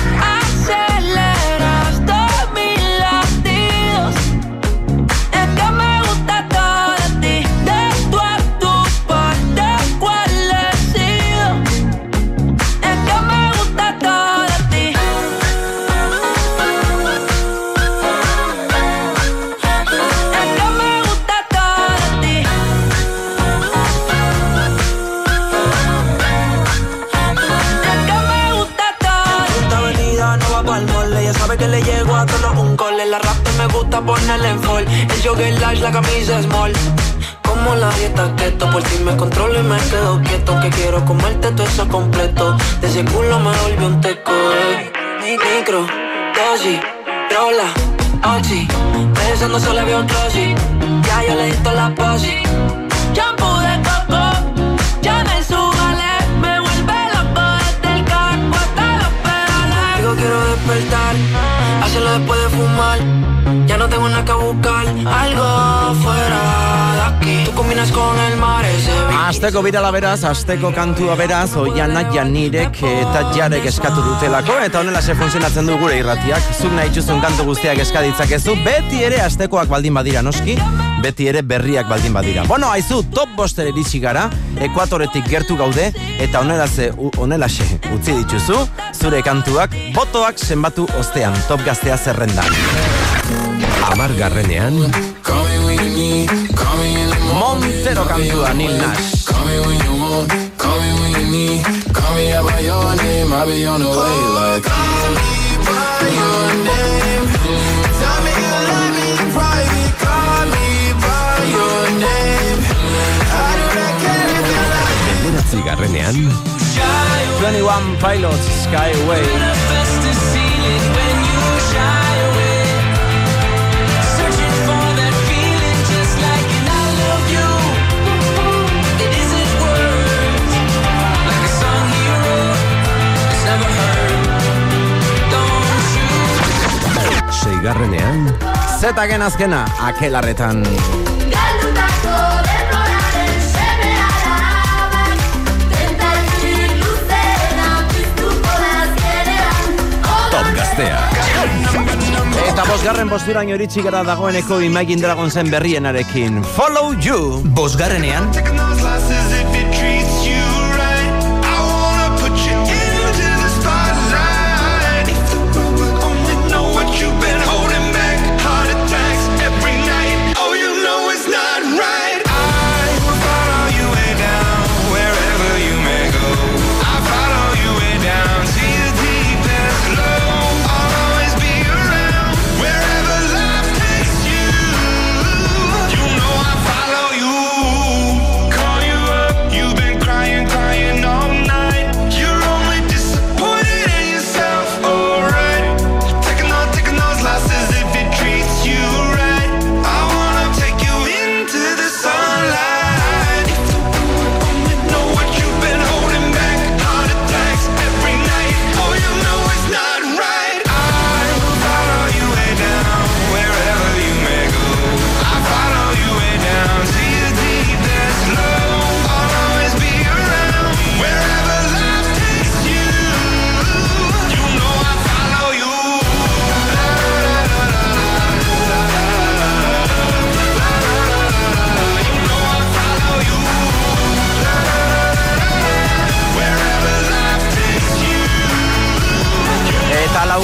Ponerle en fall. El jogger large, la camisa small. Como la dieta keto, por ti me controlo y me quedo quieto. Que quiero comerte todo eso completo. De ese culo me volvió un teco. eh. Micro, dosis, rola, oxi. Pensando solo veo glossy. Ya yo le di la posi. No tengo nada que buscar, algo fuera de aquí. Tú combinas con el mar, ese
Asteko birala beraz, asteko kantua beraz, oiana janirek eta jarek eskatu dutelako, eta honela se funtzionatzen du gure irratiak, zuk nahi txuzun kantu guztiak eskaditzakezu, beti ere astekoak baldin badira noski, beti ere berriak baldin badira. Bueno, aizu, top boster iritsi gara, ekuatoretik gertu gaude, eta honelaze, u- honelaxe utzi dituzu, zure kantuak, botoak zenbatu ostean, top gaztea zerrendan.
Amargarrenean.
Montero kantua Nil Nash.
Call me by your name, I'll be on the way like Call your name Tell me you love me right Call
me
by your name
I
do not care
if you like me Twenty-one pilots, Skyway. Tentatik luzena piztuko nazkenean
Top Gaztea.
Eta bosgarren posturaino iritsi gara dagoeneko Imagine Dragonsen berrienarekin. Follow you.
Bosgarrenean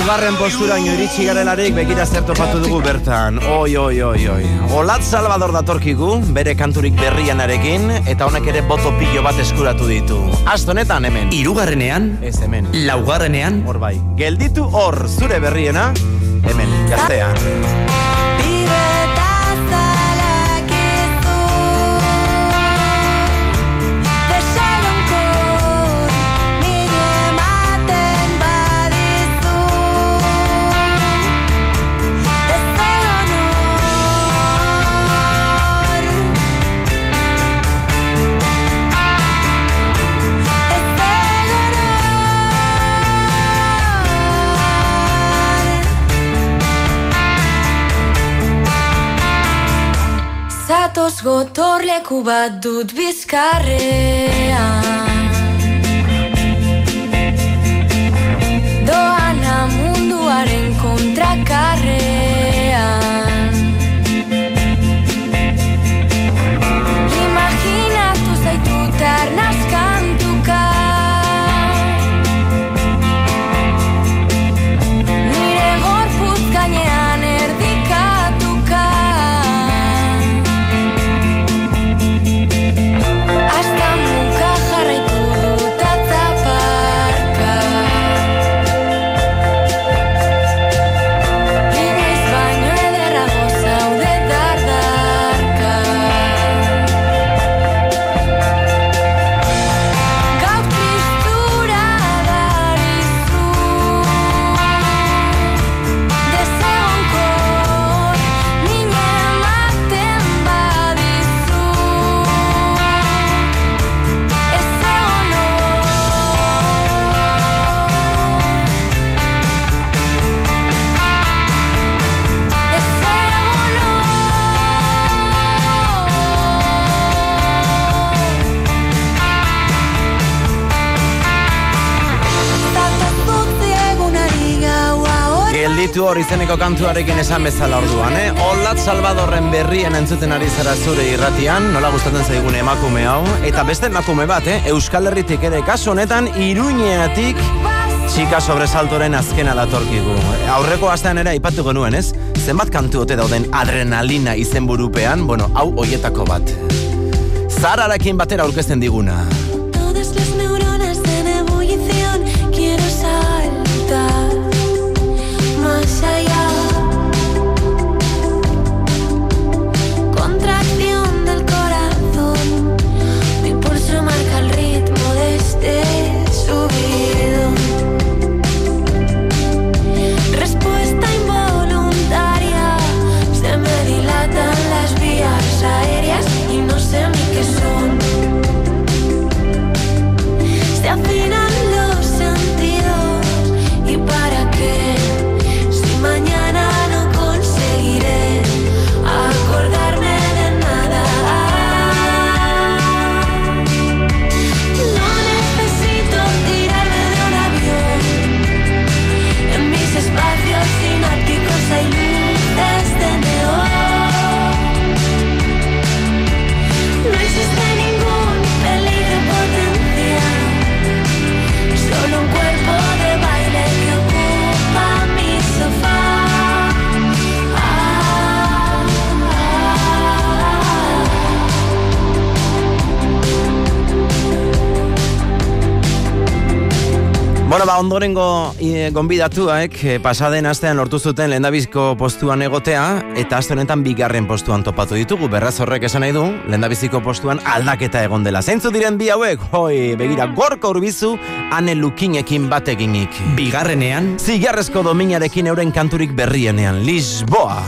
Eta laugarren posturaino iritsi garelarik begira zer topatu dugu bertan. Oi, oi, oi, oi. Olat Salvador datorkigu, bere kanturik berrianarekin, eta honek ere boto pilo bat eskuratu ditu. Astonetan hemen.
Irugarrenean
Ez hemen.
Laugarrenean
Hor bai. Gelditu hor zure berriena, hemen, gaztean.
Zatoz gotorleku bat dut bizkarrean
Gelditu hor izeneko kantuarekin esan bezala orduan, eh? Olat Salvadorren berrien entzuten ari zara zure irratian, nola gustatzen zaigun emakume hau, eta beste emakume bat, eh? Euskal Herritik ere kasu honetan, iruñeatik txika sobresaltoren azkena datorkigu. Aurreko astean ere aipatu genuen, ez? Zenbat kantu ote dauden adrenalina izenburupean, bueno, hau hoietako bat. Zararekin batera aurkezten diguna.
Ba, ondorengo e, gonbidatuak e, pasaden astean lortu zuten lehendabiziko postuan egotea eta aste honetan bigarren postuan topatu ditugu. Berraz horrek esan nahi du, lehendabiziko postuan aldaketa egon dela. Zeintzu diren bi hauek, hoi, begira, gorka urbizu, ane lukinekin bateginik.
Bigarrenean,
zigarrezko dominarekin euren kanturik berrienean, Lisboa.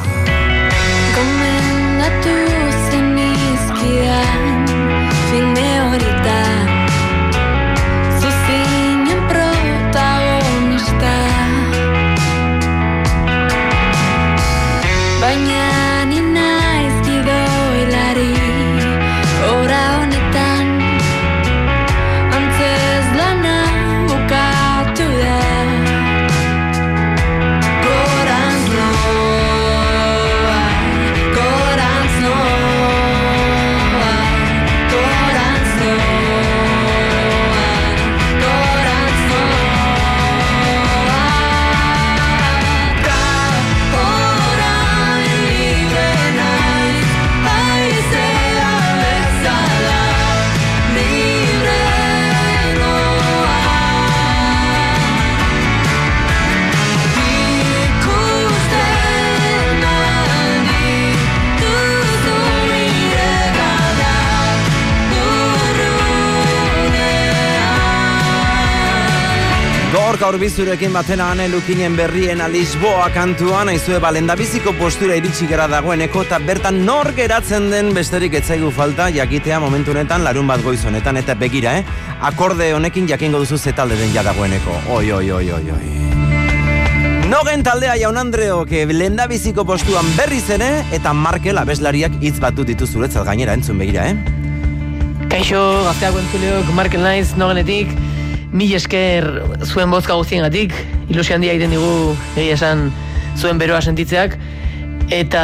Gorka urbizurekin batena ane lukinen berrien Lisboa kantuan, aizue balendabiziko postura iritsi gara dagoeneko, eta bertan nor geratzen den besterik etzaigu falta, jakitea momentu honetan larun bat goiz honetan, eta begira, eh? Akorde honekin jakingo duzu zetalde den ja dagoeneko. Oi, oi, oi, oi, oi. Nogen taldea jaun Andreok lehendabiziko postuan berriz ere, eta Markel abeslariak hitz batu ditu zuretzat gainera entzun begira, eh?
Kaixo, gazteako entzuleok, Markel Naiz, nogenetik, mil esker zuen bozka guztiengatik, ilusio handia egiten digu, egia esan, zuen beroa sentitzeak, eta,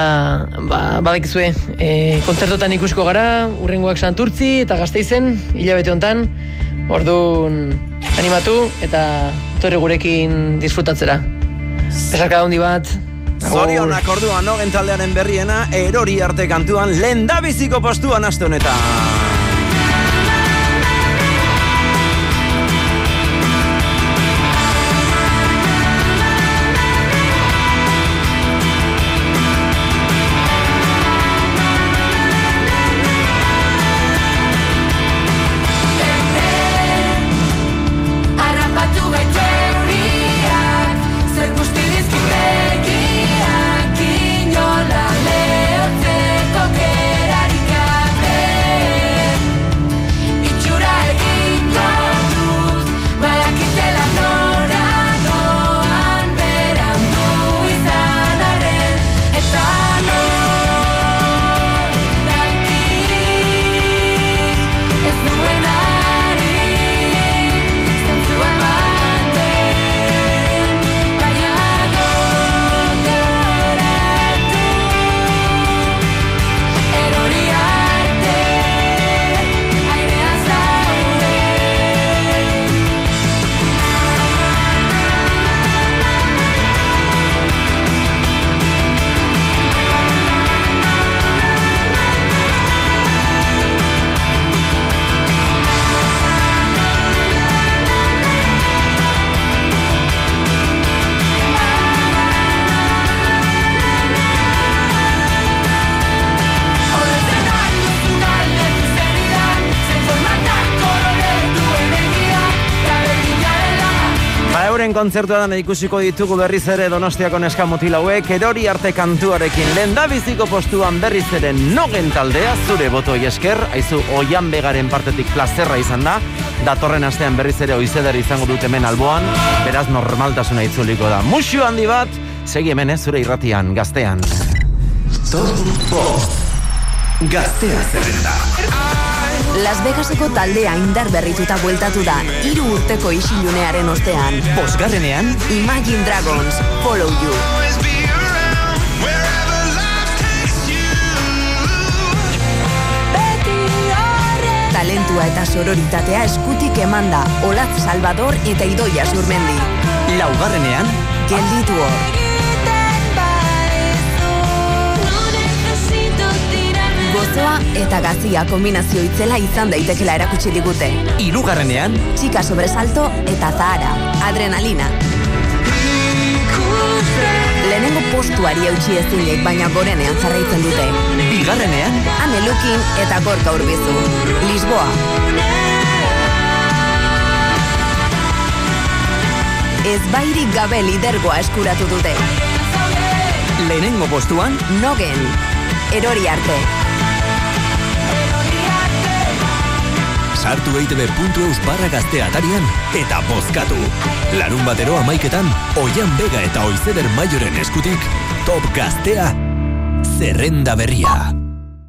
ba, badakizue, e, kontzertotan ikusiko gara, urrengoak santurtzi, eta gazteizen, hilabete hontan, orduan animatu, eta torri gurekin disfrutatzera. Besarka handi bat,
Zorionak orduan nogen taldearen berriena, erori arte kantuan, lehendabiziko postuan aste honetan. Kontzertuan ikusiko ditugu berriz ere Donostiako neska mutilauek erori arte kantuarekin. Lendabiziko postuan berriz ere nogen taldea zure boto esker. Aizu oian begaren partetik plazerra izan da. Datorren astean berriz ere oizeder izango dut hemen alboan. Beraz normaltasuna itzuliko da. Musu handi bat segi hemen eh, zure irratian gaztean.
Gaztea zerrenda.
Las Vegaseko taldea indar berrituta bueltatu da, hiru urteko isilunearen ostean.
Bosgarrenean,
Imagine Dragons, Follow You. Talentua eta sororitatea eskutik emanda, Olatz Salvador eta Idoia Zurmendi.
laugarrenean,
Gelditu hor. Gozoa eta gazia kombinazio itzela izan daitekela erakutsi digute.
Hirugarrenean,
Txika sobresalto eta zahara. Adrenalina. Lehenengo postuari eutxi ezinek, baina gorenean jarraitzen dute.
bigarrenean,
Ane Lukin eta Gorka Urbizu. Lisboa. Ez bairik gabe lidergoa eskuratu dute.
lehenengo postuan,
Nogen. Erori arte.
Sartu eitb.eus barra gaztea atarian eta bozkatu. Larun batero amaiketan, Oian Vega eta Oizeder Maioren eskutik, Top Gaztea, zerrenda berria.